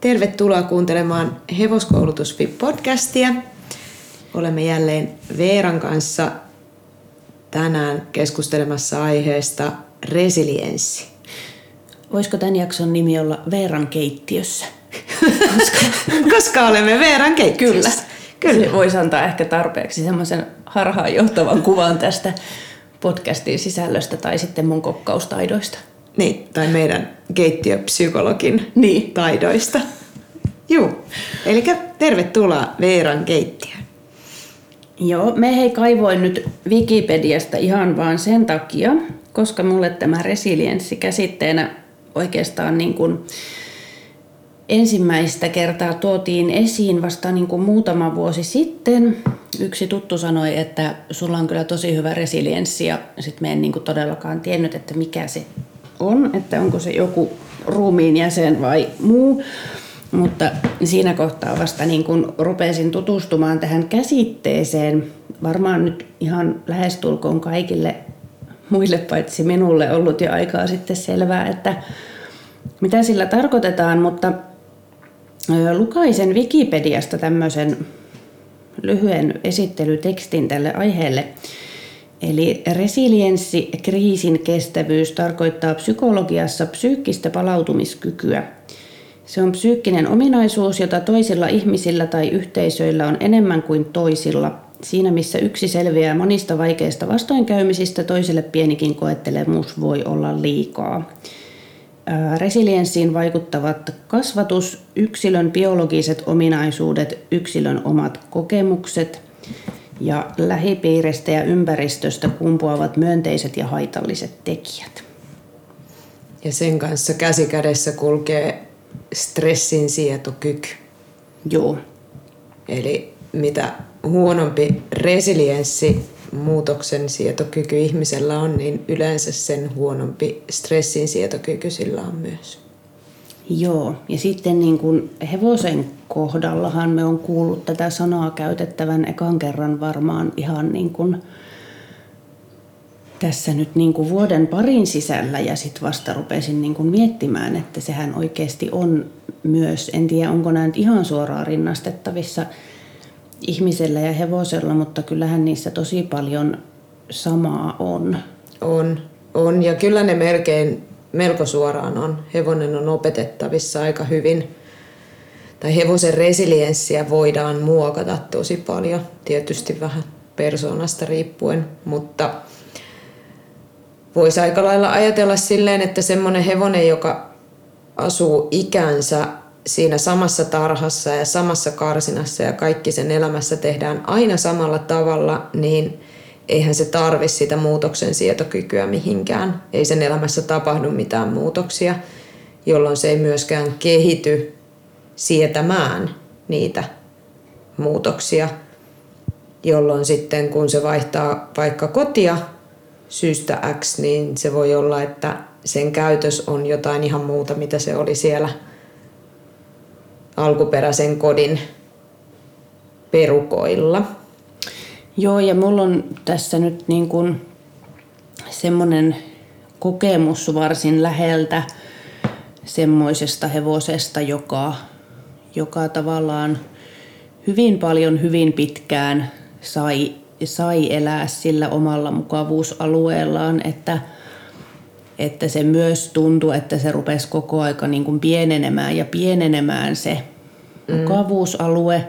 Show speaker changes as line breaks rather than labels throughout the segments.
Tervetuloa kuuntelemaan Hevoskoulutus podcastia. Olemme jälleen Veeran kanssa tänään keskustelemassa aiheesta resilienssi.
Voisiko tämän jakson nimi olla Veeran keittiössä?
Koska, koska olemme Veeran keittiössä.
Kyllä. Kyllä. Se voisi antaa ehkä tarpeeksi semmoisen harhaanjohtavan kuvan tästä podcastin sisällöstä tai sitten mun kokkaustaidoista.
Niin, tai meidän keittiöpsykologin
Niin.
taidoista. Juu, eli tervetuloa Veeran keittiöön.
Joo, me hei kaivoin nyt Wikipediasta ihan vaan sen takia, koska mulle tämä resilienssi käsitteenä oikeastaan niin kuin ensimmäistä kertaa tuotiin esiin vasta niin kuin muutama vuosi sitten. Yksi tuttu sanoi, että sulla on kyllä tosi hyvä resilienssi ja sitten me en niin kuin todellakaan tiennyt, että mikä se on, että onko se joku ruumiin jäsen vai muu. Mutta siinä kohtaa vasta niin kun rupesin tutustumaan tähän käsitteeseen, varmaan nyt ihan lähestulkoon kaikille muille paitsi minulle ollut jo aikaa sitten selvää, että mitä sillä tarkoitetaan, mutta lukaisen Wikipediasta tämmöisen lyhyen esittelytekstin tälle aiheelle. Eli resilienssi, kriisin kestävyys tarkoittaa psykologiassa psyykkistä palautumiskykyä. Se on psyykkinen ominaisuus, jota toisilla ihmisillä tai yhteisöillä on enemmän kuin toisilla. Siinä missä yksi selviää monista vaikeista vastoinkäymisistä, toiselle pienikin koettelemus voi olla liikaa. Resilienssiin vaikuttavat kasvatus, yksilön biologiset ominaisuudet, yksilön omat kokemukset ja lähipiiristä ja ympäristöstä kumpuavat myönteiset ja haitalliset tekijät.
Ja sen kanssa käsi kädessä kulkee stressin sietokyky.
Joo.
Eli mitä huonompi resilienssi muutoksen sietokyky ihmisellä on, niin yleensä sen huonompi stressin sietokyky sillä on myös.
Joo, ja sitten niin kuin hevosen kohdallahan me on kuullut tätä sanaa käytettävän ekan kerran varmaan ihan niin kuin tässä nyt niin kuin vuoden parin sisällä ja sitten vasta rupesin niin kuin miettimään, että sehän oikeasti on myös, en tiedä onko nyt ihan suoraan rinnastettavissa ihmisellä ja hevosella, mutta kyllähän niissä tosi paljon samaa on.
On, on ja kyllä ne melkein melko suoraan on. Hevonen on opetettavissa aika hyvin. Tai hevosen resilienssiä voidaan muokata tosi paljon, tietysti vähän persoonasta riippuen, mutta voisi aika lailla ajatella silleen, että semmoinen hevonen, joka asuu ikänsä siinä samassa tarhassa ja samassa karsinassa ja kaikki sen elämässä tehdään aina samalla tavalla, niin eihän se tarvi sitä muutoksen sietokykyä mihinkään. Ei sen elämässä tapahdu mitään muutoksia, jolloin se ei myöskään kehity sietämään niitä muutoksia, jolloin sitten kun se vaihtaa vaikka kotia syystä X, niin se voi olla, että sen käytös on jotain ihan muuta, mitä se oli siellä alkuperäisen kodin perukoilla.
Joo, ja mulla on tässä nyt niin kuin semmoinen kokemus varsin läheltä semmoisesta hevosesta, joka, joka tavallaan hyvin paljon, hyvin pitkään sai, sai elää sillä omalla mukavuusalueellaan, että, että se myös tuntui, että se rupesi koko aika niin kuin pienenemään ja pienenemään se mm. mukavuusalue.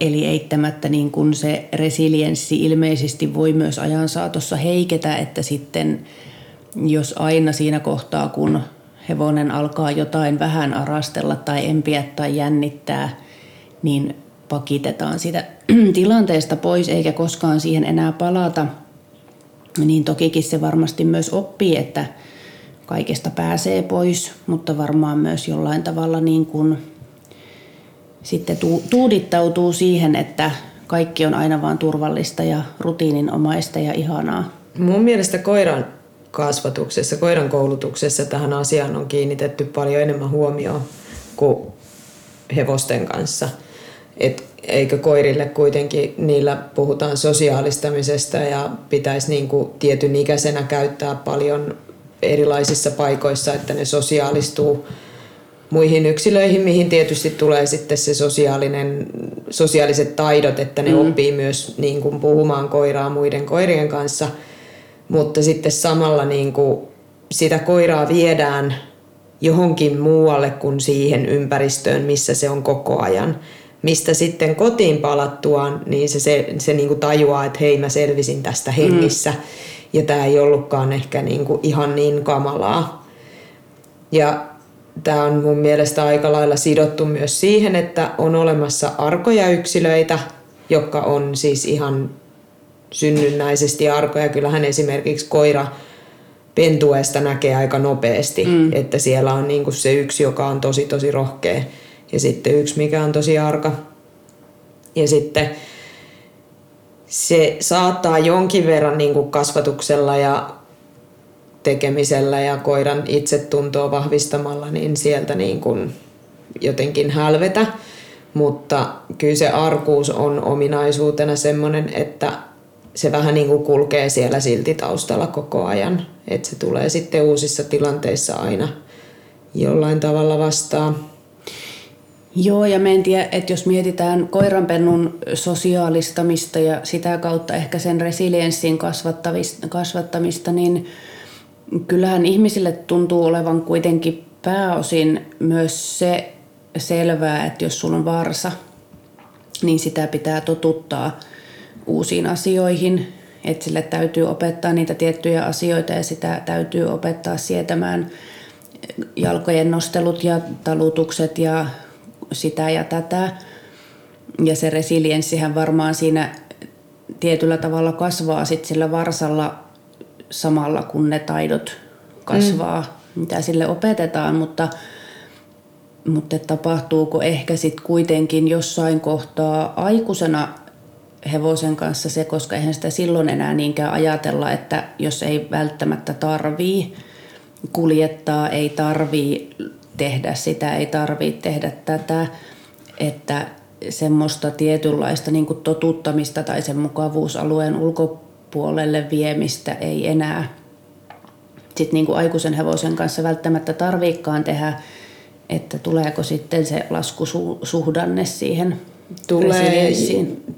Eli eittämättä niin kuin se resilienssi ilmeisesti voi myös ajan saatossa heiketä, että sitten jos aina siinä kohtaa, kun hevonen alkaa jotain vähän arastella tai empiä tai jännittää, niin pakitetaan sitä tilanteesta pois eikä koskaan siihen enää palata, niin tokikin se varmasti myös oppii, että kaikesta pääsee pois, mutta varmaan myös jollain tavalla niin kuin sitten tuudittautuu siihen, että kaikki on aina vaan turvallista ja rutiininomaista ja ihanaa.
Mun mielestä koiran kasvatuksessa, koiran koulutuksessa tähän asiaan on kiinnitetty paljon enemmän huomioon kuin hevosten kanssa. Et eikö koirille kuitenkin, niillä puhutaan sosiaalistamisesta ja pitäisi niin kuin tietyn ikäisenä käyttää paljon erilaisissa paikoissa, että ne sosiaalistuu muihin yksilöihin, mihin tietysti tulee sitten se sosiaalinen, sosiaaliset taidot, että ne mm. oppii myös niin kuin puhumaan koiraa muiden koirien kanssa, mutta sitten samalla niin kuin sitä koiraa viedään johonkin muualle kuin siihen ympäristöön, missä se on koko ajan. Mistä sitten kotiin palattuaan, niin se, se, se niin kuin tajuaa, että hei mä selvisin tästä hengissä. Mm. Ja tämä ei ollutkaan ehkä niin kuin ihan niin kamalaa. Ja tämä on mun mielestä aika lailla sidottu myös siihen, että on olemassa arkoja yksilöitä, jotka on siis ihan synnynnäisesti arkoja. Kyllähän esimerkiksi koira pentueesta näkee aika nopeasti, mm. että siellä on niinku se yksi, joka on tosi tosi rohkea ja sitten yksi, mikä on tosi arka. Ja sitten se saattaa jonkin verran niinku kasvatuksella ja tekemisellä ja koiran itsetuntoa vahvistamalla, niin sieltä niin kuin jotenkin hälvetä. Mutta kyllä se arkuus on ominaisuutena semmoinen, että se vähän niin kuin kulkee siellä silti taustalla koko ajan. Että se tulee sitten uusissa tilanteissa aina jollain tavalla vastaan.
Joo, ja mä en tiedä, että jos mietitään koiranpennun sosiaalistamista ja sitä kautta ehkä sen resilienssin kasvattamista, niin kyllähän ihmisille tuntuu olevan kuitenkin pääosin myös se selvää, että jos sulla on varsa, niin sitä pitää totuttaa uusiin asioihin, että sille täytyy opettaa niitä tiettyjä asioita ja sitä täytyy opettaa sietämään jalkojen nostelut ja talutukset ja sitä ja tätä. Ja se resilienssihän varmaan siinä tietyllä tavalla kasvaa sitten sillä varsalla samalla kun ne taidot kasvaa, mm. mitä sille opetetaan, mutta, mutta tapahtuuko ehkä sitten kuitenkin jossain kohtaa aikuisena hevosen kanssa se, koska eihän sitä silloin enää niinkään ajatella, että jos ei välttämättä tarvii kuljettaa, ei tarvii tehdä sitä, ei tarvii tehdä tätä, että semmoista tietynlaista niin totuttamista tai sen mukavuusalueen ulkopuolella puolelle viemistä ei enää sit niin kuin aikuisen hevosen kanssa välttämättä tarviikaan tehdä, että tuleeko sitten se laskusuhdanne siihen
tulee,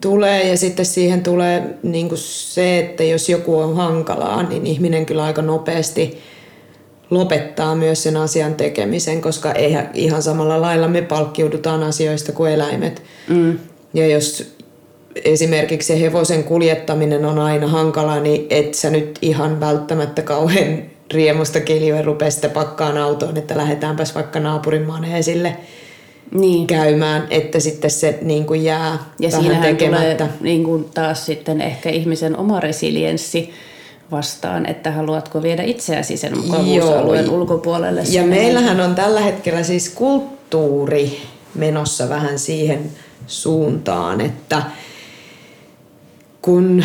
tulee ja sitten siihen tulee niin kuin se, että jos joku on hankalaa, niin ihminen kyllä aika nopeasti lopettaa myös sen asian tekemisen, koska eihän ihan samalla lailla me palkkiudutaan asioista kuin eläimet. Mm. Ja jos esimerkiksi se hevosen kuljettaminen on aina hankalaa, niin et sä nyt ihan välttämättä kauhean riemusta kiljoen rupea pakkaan autoon, että lähdetäänpäs vaikka naapurin maneesille niin. käymään, että sitten se niin kuin jää ja vähän tekemättä.
Tulee niin kuin taas sitten ehkä ihmisen oma resilienssi vastaan, että haluatko viedä itseäsi sen mukavuusalueen ulkopuolelle.
Ja meillähän on tällä hetkellä siis kulttuuri menossa vähän siihen suuntaan, että kun,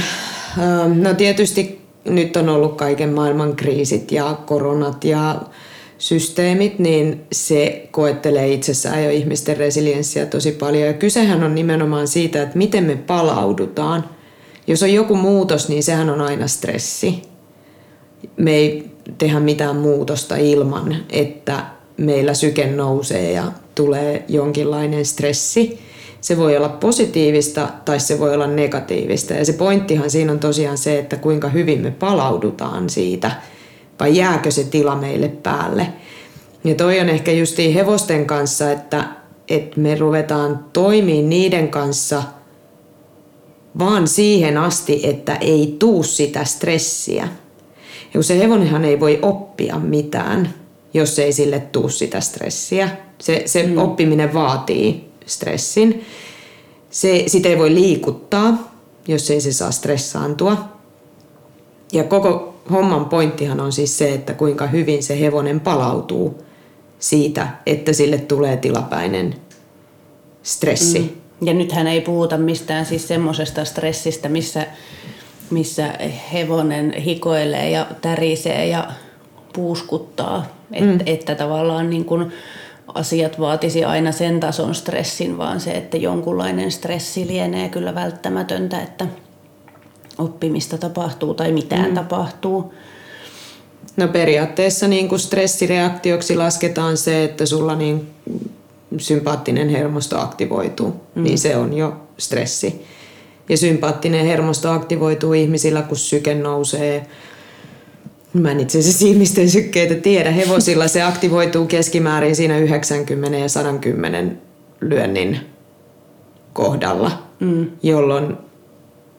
ähm, no tietysti nyt on ollut kaiken maailman kriisit ja koronat ja systeemit, niin se koettelee itsessään jo ihmisten resilienssiä tosi paljon. Ja kysehän on nimenomaan siitä, että miten me palaudutaan. Jos on joku muutos, niin sehän on aina stressi. Me ei tehdä mitään muutosta ilman, että meillä syke nousee ja tulee jonkinlainen stressi se voi olla positiivista tai se voi olla negatiivista. Ja se pointtihan siinä on tosiaan se, että kuinka hyvin me palaudutaan siitä vai jääkö se tila meille päälle. Ja toi on ehkä justiin hevosten kanssa, että, että me ruvetaan toimimaan niiden kanssa vaan siihen asti, että ei tuu sitä stressiä. Ja kun se hevonenhan ei voi oppia mitään, jos ei sille tuu sitä stressiä. Se, se mm. oppiminen vaatii stressin. Se, sitä ei voi liikuttaa, jos ei se saa stressaantua. Ja koko homman pointtihan on siis se, että kuinka hyvin se hevonen palautuu siitä, että sille tulee tilapäinen stressi. Mm.
Ja nythän ei puhuta mistään siis semmoisesta stressistä, missä, missä hevonen hikoilee ja tärisee ja puuskuttaa. Et, mm. Että tavallaan niin kuin asiat vaatisi aina sen tason stressin, vaan se, että jonkunlainen stressi lienee kyllä välttämätöntä, että oppimista tapahtuu tai mitään mm. tapahtuu.
No periaatteessa niin kuin stressireaktioksi lasketaan se, että sulla niin sympaattinen hermosto aktivoituu, mm. niin se on jo stressi. Ja sympaattinen hermosto aktivoituu ihmisillä, kun syke nousee. Mä en itse asiassa ihmisten sykkeitä tiedä. Hevosilla se aktivoituu keskimäärin siinä 90 ja 110 lyönnin kohdalla, mm. jolloin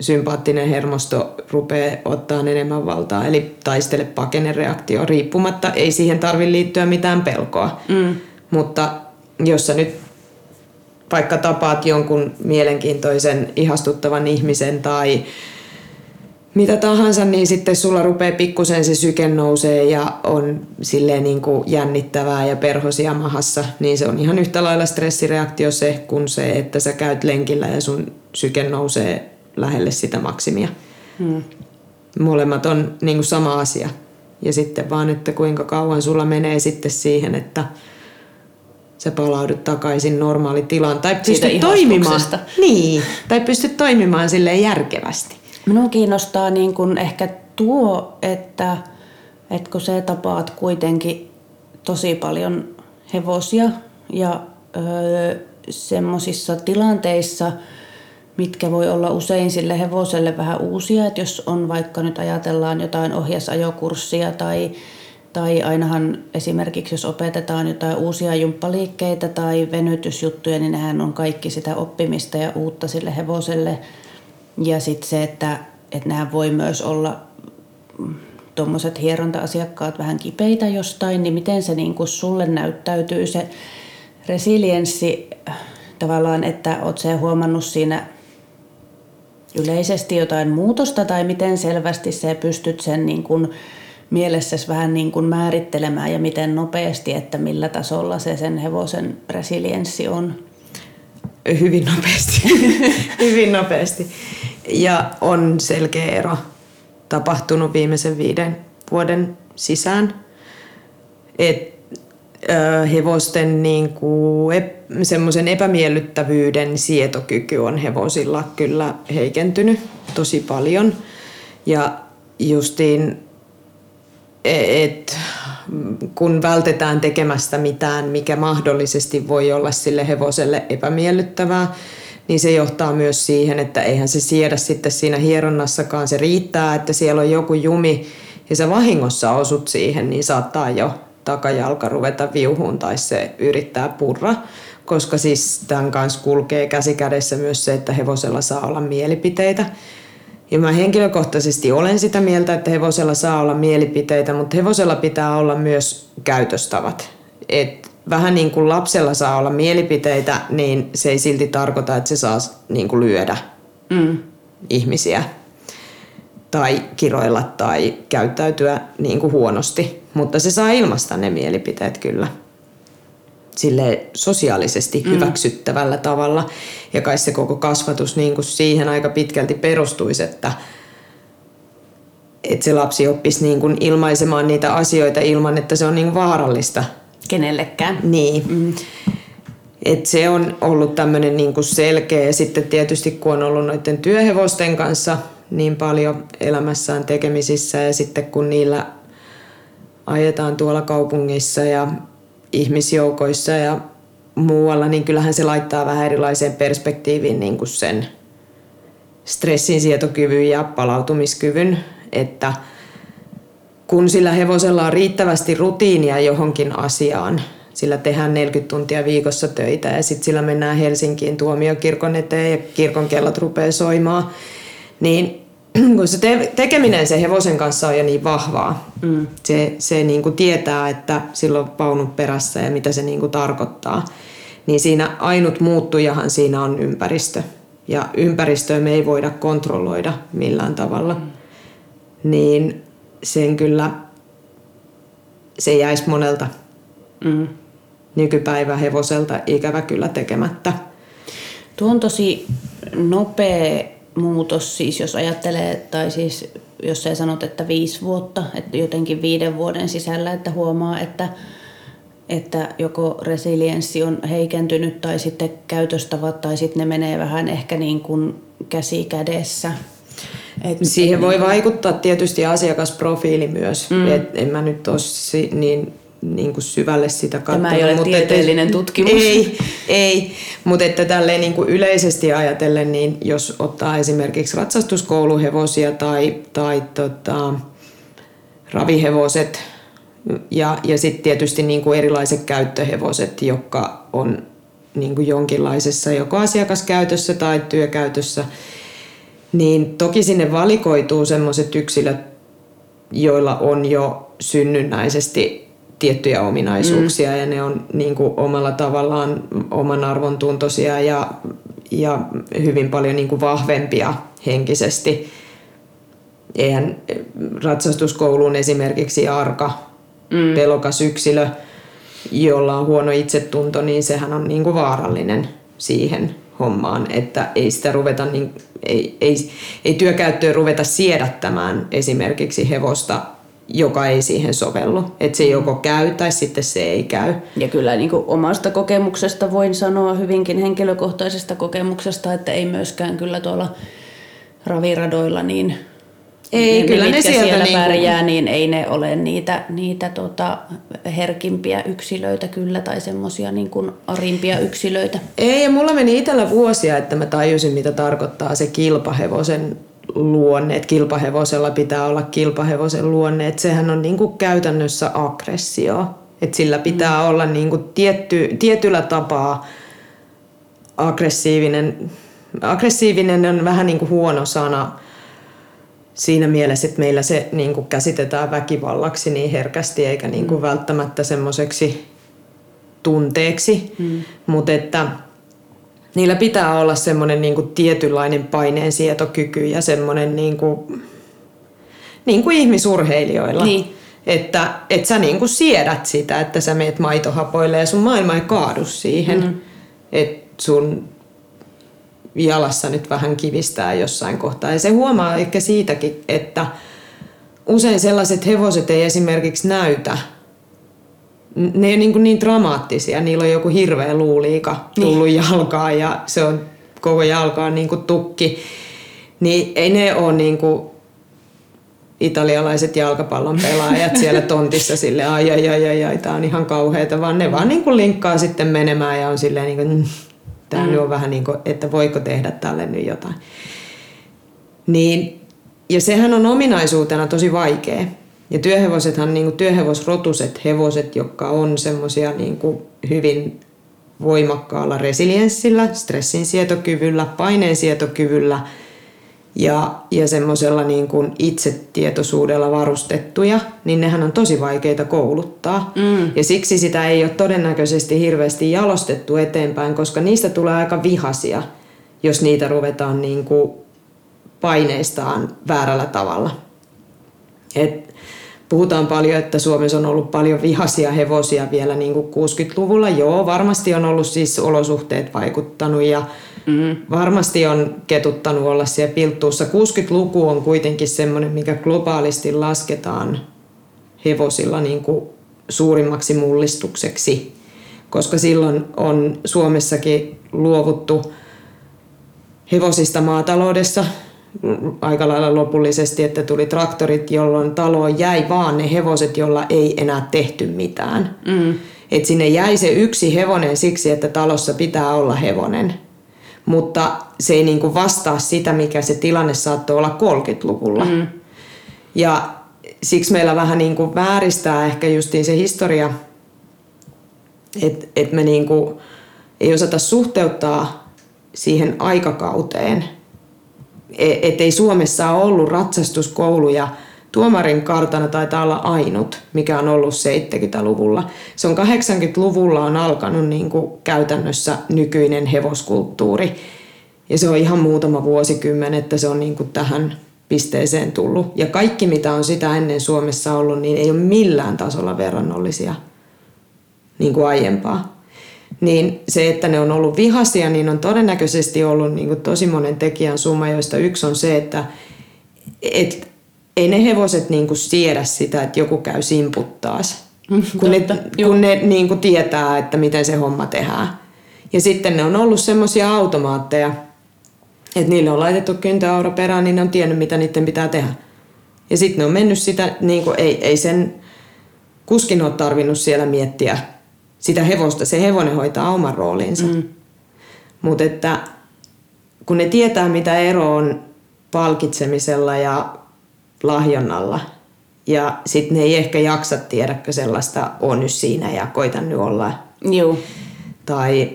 sympaattinen hermosto rupeaa ottaa enemmän valtaa, eli taistele pakene reaktio riippumatta. Ei siihen tarvi liittyä mitään pelkoa. Mm. Mutta jos sä nyt vaikka tapaat jonkun mielenkiintoisen, ihastuttavan ihmisen tai mitä tahansa, niin sitten sulla rupeaa pikkusen se syke nousee ja on silleen niin kuin jännittävää ja perhosia mahassa, niin se on ihan yhtä lailla stressireaktio se kuin se, että sä käyt lenkillä ja sun syke nousee lähelle sitä maksimia. Hmm. Molemmat on niin kuin sama asia. Ja sitten vaan, että kuinka kauan sulla menee sitten siihen, että sä palaudut takaisin normaalitilaan. Tai pystyt toimimaan. Niin, tai pystyt toimimaan silleen järkevästi.
Minua kiinnostaa niin kuin ehkä tuo, että, että kun sä tapaat kuitenkin tosi paljon hevosia ja öö, semmoisissa tilanteissa, mitkä voi olla usein sille hevoselle vähän uusia, että jos on vaikka nyt ajatellaan jotain ohjasajokurssia tai, tai ainahan esimerkiksi jos opetetaan jotain uusia jumppaliikkeitä tai venytysjuttuja, niin nehän on kaikki sitä oppimista ja uutta sille hevoselle – ja sitten se, että, että nämä voi myös olla tuommoiset hieronta-asiakkaat vähän kipeitä jostain, niin miten se niin kuin sulle näyttäytyy se resilienssi tavallaan, että oot se huomannut siinä yleisesti jotain muutosta tai miten selvästi se pystyt sen niin kuin mielessäsi vähän niin kuin määrittelemään ja miten nopeasti, että millä tasolla se sen hevosen resilienssi on?
Hyvin nopeasti. Hyvin nopeasti. Ja on selkeä ero tapahtunut viimeisen viiden vuoden sisään. Et, hevosten niinku, ep, semmoisen epämiellyttävyyden sietokyky on hevosilla kyllä heikentynyt tosi paljon. Ja justiin, e, et, kun vältetään tekemästä mitään, mikä mahdollisesti voi olla sille hevoselle epämiellyttävää, niin se johtaa myös siihen, että eihän se siedä sitten siinä hieronnassakaan. Se riittää, että siellä on joku jumi ja sä vahingossa osut siihen, niin saattaa jo takajalka ruveta viuhuun tai se yrittää purra. Koska siis tämän kanssa kulkee käsi kädessä myös se, että hevosella saa olla mielipiteitä. Ja mä henkilökohtaisesti olen sitä mieltä, että hevosella saa olla mielipiteitä, mutta hevosella pitää olla myös käytöstavat. Et vähän niin kuin lapsella saa olla mielipiteitä, niin se ei silti tarkoita, että se saa niin kuin lyödä mm. ihmisiä tai kiroilla tai käyttäytyä niin kuin huonosti. Mutta se saa ilmaista ne mielipiteet kyllä sille sosiaalisesti mm. hyväksyttävällä tavalla. Ja kai se koko kasvatus niin kuin siihen aika pitkälti perustuisi, että, että se lapsi oppisi niin kuin ilmaisemaan niitä asioita ilman, että se on niin vaarallista –
kenellekään.
Niin. Mm. Et se on ollut tämmöinen niinku selkeä. Sitten tietysti kun on ollut noiden työhevosten kanssa niin paljon elämässään tekemisissä ja sitten kun niillä ajetaan tuolla kaupungissa ja ihmisjoukoissa ja muualla, niin kyllähän se laittaa vähän erilaiseen perspektiiviin niin kuin sen stressinsietokyvyn ja palautumiskyvyn, että – kun sillä hevosella on riittävästi rutiinia johonkin asiaan, sillä tehdään 40 tuntia viikossa töitä ja sitten sillä mennään Helsinkiin tuomiokirkon eteen ja kirkon kellot rupeaa soimaan, niin kun se te- tekeminen se hevosen kanssa on jo niin vahvaa, mm. se, se niin kuin tietää, että silloin paunun perässä ja mitä se niin kuin tarkoittaa, niin siinä ainut muuttujahan siinä on ympäristö. Ja ympäristöä me ei voida kontrolloida millään tavalla. Mm. Niin sen kyllä, se jäisi monelta mm. nykypäivän hevoselta ikävä kyllä tekemättä.
Tuo on tosi nopea muutos, siis jos ajattelee, tai siis jos sä sanot, että viisi vuotta, että jotenkin viiden vuoden sisällä, että huomaa, että, että joko resilienssi on heikentynyt tai sitten käytöstavat tai sitten ne menee vähän ehkä niin kuin käsi kädessä. Et,
Siihen voi vaikuttaa tietysti asiakasprofiili myös. Mm. Et en mä nyt ole niin, niin kuin syvälle sitä katsonut.
Tämä ei ole
mutta
tieteellinen
että,
tutkimus.
Ei, ei. mutta että tälleen niin kuin yleisesti ajatellen, niin jos ottaa esimerkiksi ratsastuskouluhevosia tai, tai tota, ravihevoset ja, ja sitten tietysti niin kuin erilaiset käyttöhevoset, jotka on niin kuin jonkinlaisessa joko asiakaskäytössä tai työkäytössä, niin toki sinne valikoituu sellaiset yksilöt, joilla on jo synnynnäisesti tiettyjä ominaisuuksia mm. ja ne on niin kuin omalla tavallaan oman arvon tuntoisia ja, ja hyvin paljon niin kuin vahvempia henkisesti. Eihän ratsastuskouluun esimerkiksi arka, mm. pelokas yksilö, jolla on huono itsetunto, niin sehän on niin kuin vaarallinen siihen hommaan, että ei sitä ruveta niin, ei, ei, ei työkäyttöön ruveta siedättämään esimerkiksi hevosta, joka ei siihen sovellu. Että se joko käy tai sitten se ei käy.
Ja kyllä niin kuin omasta kokemuksesta voin sanoa hyvinkin henkilökohtaisesta kokemuksesta, että ei myöskään kyllä tuolla raviradoilla niin
ei,
ne,
kyllä ne,
mitkä
sieltä
siellä
niinku-
pärjää, niin ei ne ole niitä, niitä tota herkimpiä yksilöitä kyllä tai semmoisia niin kuin arimpia yksilöitä.
Ei, ja mulla meni itsellä vuosia, että mä tajusin, mitä tarkoittaa se kilpahevosen luonne, että kilpahevosella pitää olla kilpahevosen luonne, että sehän on niin kuin käytännössä aggressio, että sillä pitää mm. olla niin kuin tietty, tietyllä tapaa aggressiivinen. Aggressiivinen on vähän niin kuin huono sana siinä mielessä, että meillä se niin kuin käsitetään väkivallaksi niin herkästi eikä niin kuin mm. välttämättä semmoiseksi tunteeksi, mm. mutta että niillä pitää olla semmoinen niin kuin tietynlainen paineensietokyky ja semmoinen niin kuin, niin kuin ihmisurheilijoilla.
Niin.
Että et sä niin kuin siedät sitä, että sä meet maitohapoille ja sun maailma ei kaadu siihen. Mm. Että sun jalassa nyt vähän kivistää jossain kohtaa. Ja se huomaa ehkä siitäkin, että usein sellaiset hevoset ei esimerkiksi näytä. Ne ei niin, niin dramaattisia. Niillä on joku hirveä luuliika tullut niin. jalkaan ja se on koko jalkaan niin kuin tukki. Niin ei ne ole niin kuin italialaiset jalkapallon pelaajat siellä tontissa sille ai ai ai ai, ai tämä on ihan kauheata, vaan ne vaan niin kuin linkkaa sitten menemään ja on silleen niin kuin, Tämä mm. on vähän niin kuin, että voiko tehdä tälle nyt jotain. Niin, ja sehän on ominaisuutena tosi vaikea. Ja työhevosethan, niin kuin työhevosrotuset hevoset, jotka on semmoisia niin hyvin voimakkaalla resilienssillä, stressinsietokyvyllä, paineensietokyvyllä – ja, ja semmoisella niin kuin itsetietoisuudella varustettuja, niin nehän on tosi vaikeita kouluttaa. Mm. Ja siksi sitä ei ole todennäköisesti hirveästi jalostettu eteenpäin, koska niistä tulee aika vihasia, jos niitä ruvetaan niin kuin paineistaan väärällä tavalla. Et puhutaan paljon, että Suomessa on ollut paljon vihaisia hevosia vielä niin kuin 60-luvulla. Joo, varmasti on ollut siis olosuhteet vaikuttanut ja Mm. Varmasti on ketuttanut olla siellä pilttuussa. 60-luku on kuitenkin semmoinen, mikä globaalisti lasketaan hevosilla niin kuin suurimmaksi mullistukseksi, koska silloin on Suomessakin luovuttu hevosista maataloudessa aika lailla lopullisesti, että tuli traktorit, jolloin taloon jäi vaan ne hevoset, jolla ei enää tehty mitään. Mm. Et sinne jäi se yksi hevonen siksi, että talossa pitää olla hevonen mutta se ei niin kuin vastaa sitä, mikä se tilanne saattoi olla 30-luvulla. Mm. Ja siksi meillä vähän niin kuin vääristää ehkä justiin se historia, että et me niin kuin ei osata suhteuttaa siihen aikakauteen. E, että ei Suomessa ole ollut ratsastuskouluja. Tuomarin kartana taitaa olla ainut, mikä on ollut 70-luvulla. Se on 80-luvulla on alkanut niin kuin käytännössä nykyinen hevoskulttuuri. Ja se on ihan muutama vuosikymmen, että se on niin kuin tähän pisteeseen tullut. Ja kaikki, mitä on sitä ennen Suomessa ollut, niin ei ole millään tasolla verrannollisia niin kuin aiempaa. Niin se, että ne on ollut vihasia, niin on todennäköisesti ollut niin kuin tosi monen tekijän summa, joista yksi on se, että et, ei ne hevoset niin kuin siedä sitä, että joku käy simputtaas. Mm, kun ne, kun ne niin kuin tietää, että miten se homma tehdään. Ja sitten ne on ollut semmoisia automaatteja, Että niille on laitettu kyntöaura perään, niin ne on tiennyt, mitä niiden pitää tehdä. Ja sitten ne on mennyt sitä, niin kuin, ei, ei sen kuskin ole tarvinnut siellä miettiä sitä hevosta. Se hevonen hoitaa oman roolinsa. Mm. Mutta että kun ne tietää, mitä ero on palkitsemisella ja lahjonnalla, ja sitten ne ei ehkä jaksa tiedäkö sellaista, on nyt siinä ja koitan nyt olla.
Joo.
Tai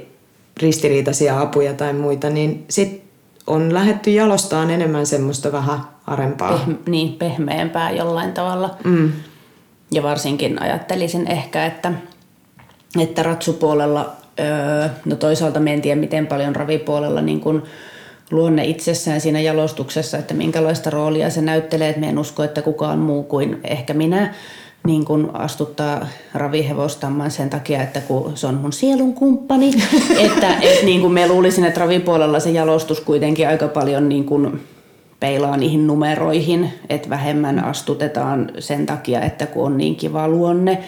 ristiriitaisia apuja tai muita, niin sitten on lähetty jalostaan enemmän semmoista vähän arempaa.
Pehm, niin, pehmeämpää jollain tavalla.
Mm.
Ja varsinkin ajattelisin ehkä, että, että ratsupuolella, no toisaalta me en tiedä miten paljon ravipuolella niin kun luonne itsessään siinä jalostuksessa, että minkälaista roolia se näyttelee, että me en usko, että kukaan muu kuin ehkä minä niin kun astuttaa ravihevostamman sen takia, että kun se on mun sielun kumppani, että et niin kun me luulisin, että ravipuolella se jalostus kuitenkin aika paljon niin kun peilaa niihin numeroihin, että vähemmän astutetaan sen takia, että kun on niin kiva luonne.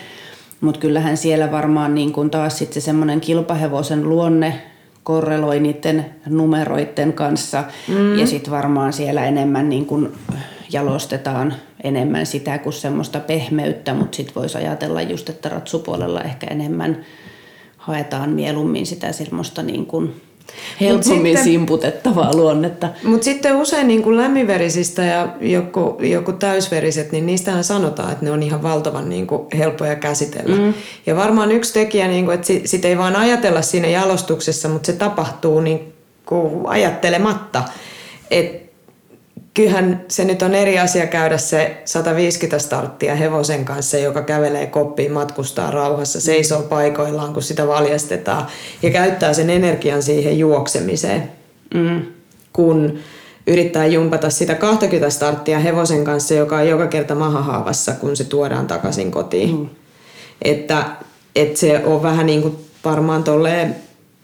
Mutta kyllähän siellä varmaan niin kun taas sit se semmoinen kilpahevosen luonne korreloi niiden numeroiden kanssa. Mm. Ja sitten varmaan siellä enemmän niin kun jalostetaan enemmän sitä kuin semmoista pehmeyttä, mutta sitten voisi ajatella just, että ratsupuolella ehkä enemmän haetaan mieluummin sitä semmoista niin kuin helpommin sitten, simputettavaa luonnetta.
Mutta sitten usein niin kuin lämminverisistä ja joku, joku täysveriset, niin niistähän sanotaan, että ne on ihan valtavan niin kuin helppoja käsitellä. Mm. Ja varmaan yksi tekijä, niin kuin, että sitä ei vaan ajatella siinä jalostuksessa, mutta se tapahtuu niin kuin ajattelematta. Että kyllähän se nyt on eri asia käydä se 150 starttia hevosen kanssa, joka kävelee koppiin, matkustaa rauhassa, seisoo paikoillaan, kun sitä valjastetaan ja käyttää sen energian siihen juoksemiseen. Mm. Kun yrittää jumpata sitä 20 starttia hevosen kanssa, joka on joka kerta mahahaavassa, kun se tuodaan takaisin kotiin. Mm. Että, että se on vähän niin kuin varmaan tolleen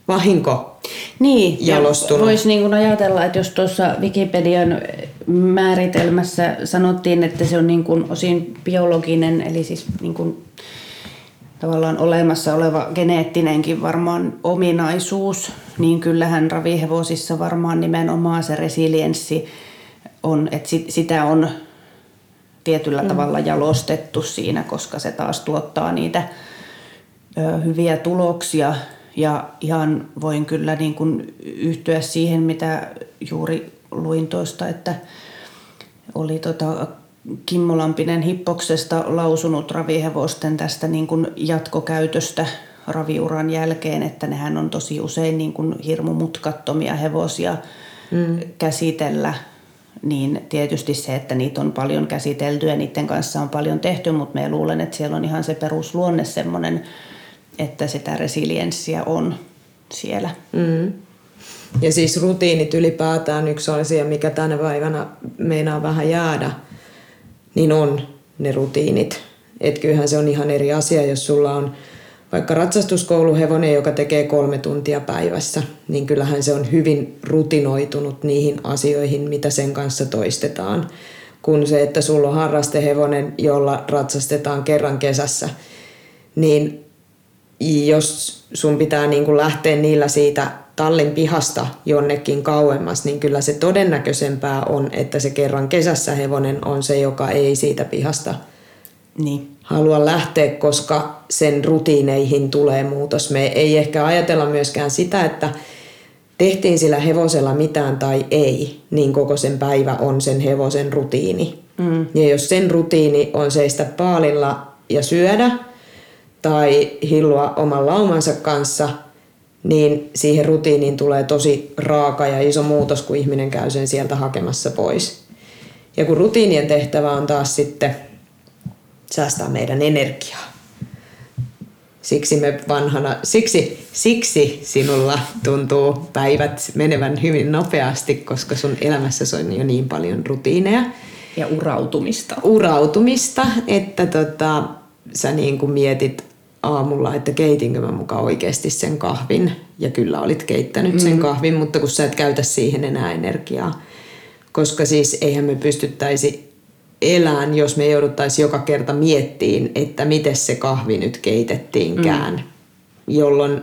vahinko
niin, jalostunut. Voisi niin ajatella, että jos tuossa Wikipedian määritelmässä sanottiin, että se on niin kuin osin biologinen, eli siis niin kuin tavallaan olemassa oleva geneettinenkin varmaan ominaisuus, niin kyllähän ravihevosissa varmaan nimenomaan se resilienssi on, että sitä on tietyllä mm. tavalla jalostettu siinä, koska se taas tuottaa niitä ö, hyviä tuloksia. Ja ihan voin kyllä niin kuin yhtyä siihen, mitä juuri luin tuosta, että oli tota Kimmo Lampinen Hippoksesta lausunut ravihevosten tästä niin kuin jatkokäytöstä raviuran jälkeen, että nehän on tosi usein niin kuin hirmu mutkattomia hevosia mm. käsitellä. Niin tietysti se, että niitä on paljon käsitelty ja niiden kanssa on paljon tehty, mutta me luulen, että siellä on ihan se perusluonne semmoinen, että sitä resilienssiä on siellä.
Mm. Ja siis rutiinit ylipäätään yksi asia, mikä tänä päivänä meinaa vähän jäädä, niin on ne rutiinit. Että kyllähän se on ihan eri asia, jos sulla on vaikka ratsastuskouluhevonen, joka tekee kolme tuntia päivässä, niin kyllähän se on hyvin rutinoitunut niihin asioihin, mitä sen kanssa toistetaan. Kun se, että sulla on harrastehevonen, jolla ratsastetaan kerran kesässä, niin jos sun pitää niin kuin lähteä niillä siitä tallin pihasta jonnekin kauemmas, niin kyllä se todennäköisempää on, että se kerran kesässä hevonen on se, joka ei siitä pihasta
niin.
halua lähteä, koska sen rutiineihin tulee muutos. Me ei ehkä ajatella myöskään sitä, että tehtiin sillä hevosella mitään tai ei, niin koko sen päivä on sen hevosen rutiini. Mm. Ja jos sen rutiini on seistä paalilla ja syödä tai hillua oman laumansa kanssa – niin siihen rutiiniin tulee tosi raaka ja iso muutos, kun ihminen käy sen sieltä hakemassa pois. Ja kun rutiinien tehtävä on taas sitten säästää meidän energiaa. Siksi me vanhana, siksi, siksi sinulla tuntuu päivät menevän hyvin nopeasti, koska sun elämässä on jo niin paljon rutiineja.
Ja urautumista.
Urautumista, että tota, sä niin kuin mietit aamulla, että keitinkö mä mukaan oikeasti sen kahvin. Ja kyllä olit keittänyt mm. sen kahvin, mutta kun sä et käytä siihen enää energiaa. Koska siis eihän me pystyttäisi elään, jos me jouduttaisiin joka kerta miettiin, että miten se kahvi nyt keitettiinkään. Mm. Jolloin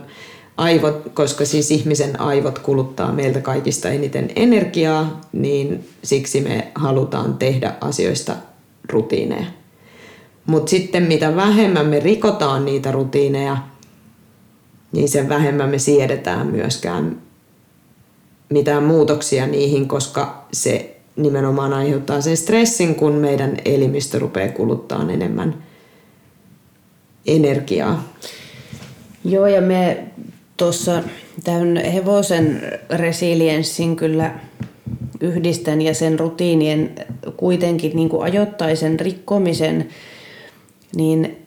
aivot, koska siis ihmisen aivot kuluttaa meiltä kaikista eniten energiaa, niin siksi me halutaan tehdä asioista rutiineja. Mutta sitten mitä vähemmän me rikotaan niitä rutiineja, niin sen vähemmän me siedetään myöskään mitään muutoksia niihin, koska se nimenomaan aiheuttaa sen stressin, kun meidän elimistö rupeaa kuluttaa enemmän energiaa.
Joo, ja me tuossa tämän hevosen resilienssin kyllä yhdistän ja sen rutiinien kuitenkin niin kuin ajoittaisen rikkomisen, niin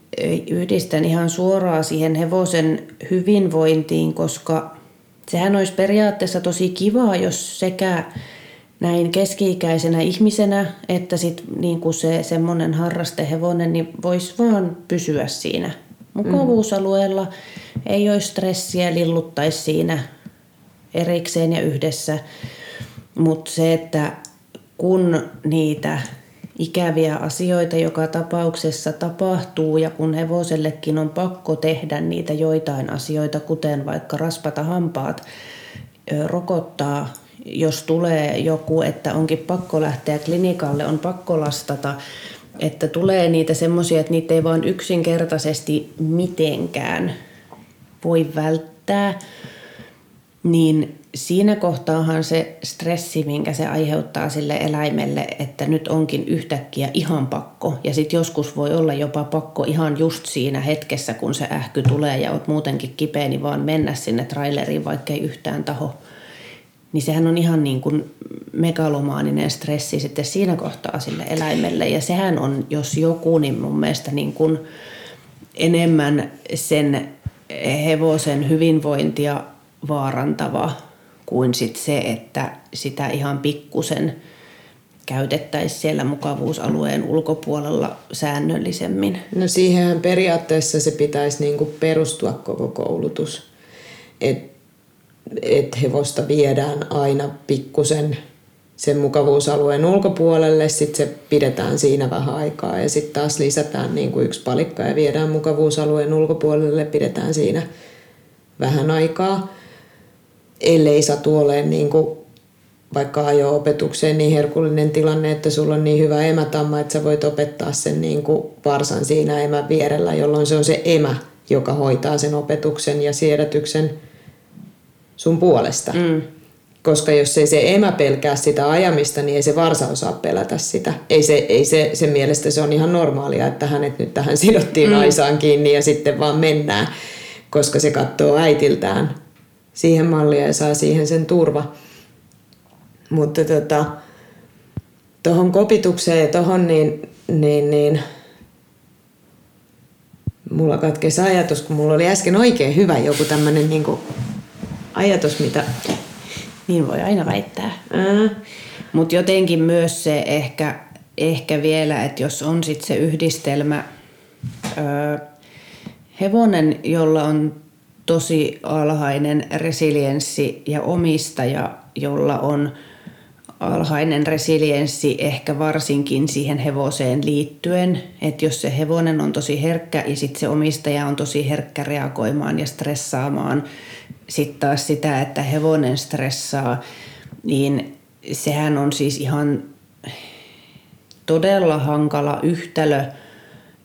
yhdistän ihan suoraan siihen hevosen hyvinvointiin, koska sehän olisi periaatteessa tosi kivaa, jos sekä näin keski-ikäisenä ihmisenä, että sitten niin kuin se semmoinen harrastehevonen, niin voisi vaan pysyä siinä mukavuusalueella. Mm. Ei olisi stressiä, lilluttaisi siinä erikseen ja yhdessä. Mutta se, että kun niitä ikäviä asioita joka tapauksessa tapahtuu ja kun hevosellekin on pakko tehdä niitä joitain asioita, kuten vaikka raspata hampaat, rokottaa, jos tulee joku, että onkin pakko lähteä klinikalle, on pakko lastata, että tulee niitä semmoisia, että niitä ei vaan yksinkertaisesti mitenkään voi välttää, niin siinä kohtaahan se stressi, minkä se aiheuttaa sille eläimelle, että nyt onkin yhtäkkiä ihan pakko. Ja sitten joskus voi olla jopa pakko ihan just siinä hetkessä, kun se ähky tulee ja oot muutenkin kipeä, niin vaan mennä sinne traileriin, vaikka ei yhtään taho. Niin sehän on ihan niin kuin megalomaaninen stressi sitten siinä kohtaa sille eläimelle. Ja sehän on, jos joku, niin mun mielestä niin kuin enemmän sen hevosen hyvinvointia vaarantava kuin sit se, että sitä ihan pikkusen käytettäisiin siellä mukavuusalueen ulkopuolella säännöllisemmin?
No siihenhän periaatteessa se pitäisi niinku perustua koko koulutus. Että et hevosta viedään aina pikkusen sen mukavuusalueen ulkopuolelle, sitten se pidetään siinä vähän aikaa ja sitten taas lisätään niin kuin yksi palikka ja viedään mukavuusalueen ulkopuolelle, pidetään siinä vähän aikaa ellei satu olemaan niin kuin vaikka ajo-opetukseen niin herkullinen tilanne, että sulla on niin hyvä emätamma, että sä voit opettaa sen niin kuin varsan siinä emän vierellä, jolloin se on se emä, joka hoitaa sen opetuksen ja siedätyksen sun puolesta. Mm. Koska jos ei se emä pelkää sitä ajamista, niin ei se varsa osaa pelätä sitä. Ei se, ei se, sen mielestä se on ihan normaalia, että hänet nyt tähän sidottiin mm. aisaan kiinni ja sitten vaan mennään, koska se katsoo äitiltään siihen mallia ja saa siihen sen turva. Mutta tota, tuohon kopitukseen ja tuohon niin, niin, niin mulla katkesi ajatus, kun mulla oli äsken oikein hyvä joku tämmöinen niin ajatus, mitä...
Niin voi aina väittää. Mutta jotenkin myös se ehkä, ehkä vielä, että jos on sitten se yhdistelmä, öö, hevonen, jolla on tosi alhainen resilienssi ja omistaja, jolla on alhainen resilienssi ehkä varsinkin siihen hevoseen liittyen. Että jos se hevonen on tosi herkkä ja sitten se omistaja on tosi herkkä reagoimaan ja stressaamaan sitten taas sitä, että hevonen stressaa, niin sehän on siis ihan todella hankala yhtälö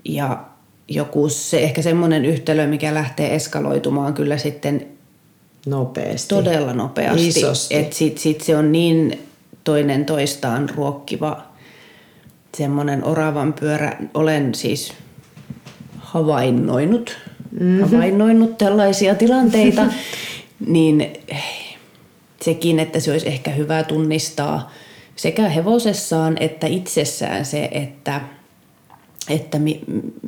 ja joku se, ehkä semmoinen yhtälö, mikä lähtee eskaloitumaan kyllä sitten
nopeasti.
Todella nopeasti.
Isosti.
Että sit, sit se on niin toinen toistaan ruokkiva semmoinen oravan pyörä. Olen siis havainnoinut, mm-hmm. havainnoinut tällaisia tilanteita, niin sekin, että se olisi ehkä hyvä tunnistaa sekä hevosessaan että itsessään se, että – että mi,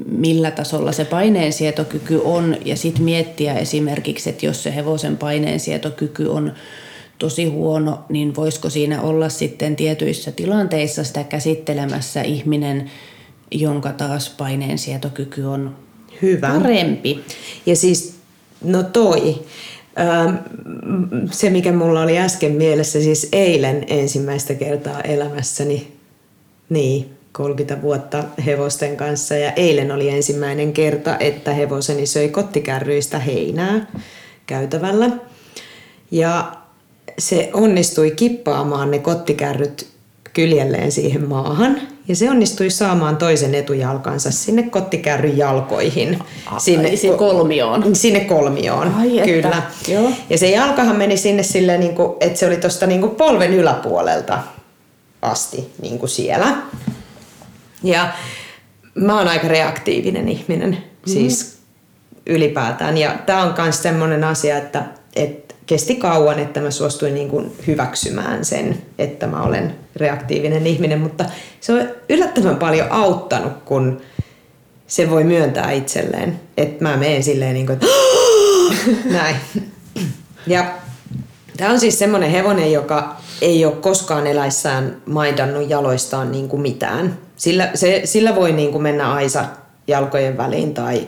millä tasolla se paineensietokyky on ja sitten miettiä esimerkiksi, että jos se hevosen paineensietokyky on tosi huono, niin voisiko siinä olla sitten tietyissä tilanteissa sitä käsittelemässä ihminen, jonka taas paineensietokyky on Hyvä. parempi.
Ja siis, no toi, ähm, se mikä mulla oli äsken mielessä, siis eilen ensimmäistä kertaa elämässäni, niin 30 vuotta hevosten kanssa ja eilen oli ensimmäinen kerta, että hevoseni söi kottikärryistä heinää. käytävällä. Ja se onnistui kippaamaan ne kottikärryt kyljelleen siihen maahan. Ja se onnistui saamaan toisen etujalkansa sinne kottikärryn jalkoihin.
Sinne, sinne kolmioon.
Sinne kolmioon,
Ai että,
kyllä.
joo.
Ja se jalkahan meni sinne silleen, niin kuin, että se oli tuosta niin polven yläpuolelta asti niin kuin siellä. Ja mä oon aika reaktiivinen ihminen, mm. siis ylipäätään. Ja tämä on myös semmoinen asia, että, että kesti kauan, että mä suostuin niin kuin hyväksymään sen, että mä olen reaktiivinen ihminen, mutta se on yllättävän paljon auttanut, kun se voi myöntää itselleen, että mä menen silleen niin kuin, että näin. Ja tämä on siis semmoinen hevonen, joka ei ole koskaan eläissään maidannut jaloistaan niin kuin mitään. Sillä, se, sillä voi niin kuin mennä aisa jalkojen väliin tai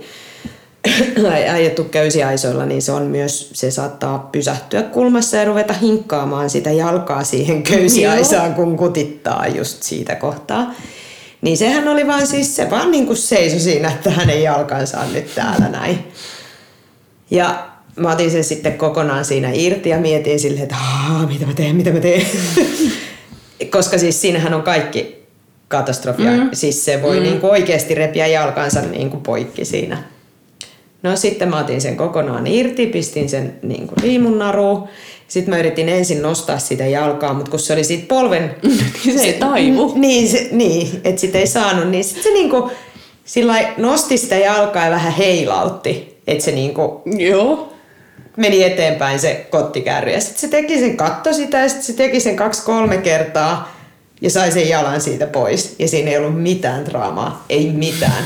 ajettu köysiaisoilla, niin se on myös, se saattaa pysähtyä kulmassa ja ruveta hinkkaamaan sitä jalkaa siihen köysiaisaan, kun kutittaa just siitä kohtaa. Niin sehän oli vaan siis, se vaan niin kuin seisoi siinä, että hänen jalkansa on nyt täällä näin. Ja mä otin sen sitten kokonaan siinä irti ja mietin silleen, että mitä mä teen, mitä mä teen. Koska siis siinähän on kaikki katastrofia. Mm. Siis se voi mm. niin kuin oikeasti repiä jalkansa niin kuin poikki siinä. No sitten mä otin sen kokonaan irti, pistin sen niin kuin riimun naruun. Sitten mä yritin ensin nostaa sitä jalkaa, mutta kun se oli siitä polven...
se ei taivu.
Niin, se, niin että sitä ei saanut, niin sitten se niin kuin, sillä nosti sitä jalkaa ja vähän heilautti. Että se niin kuin,
Joo.
meni eteenpäin se kottikärry. Ja sitten se teki sen, katto sitä ja sitten se teki sen kaksi-kolme kertaa ja sai sen jalan siitä pois. Ja siinä ei ollut mitään draamaa, ei mitään.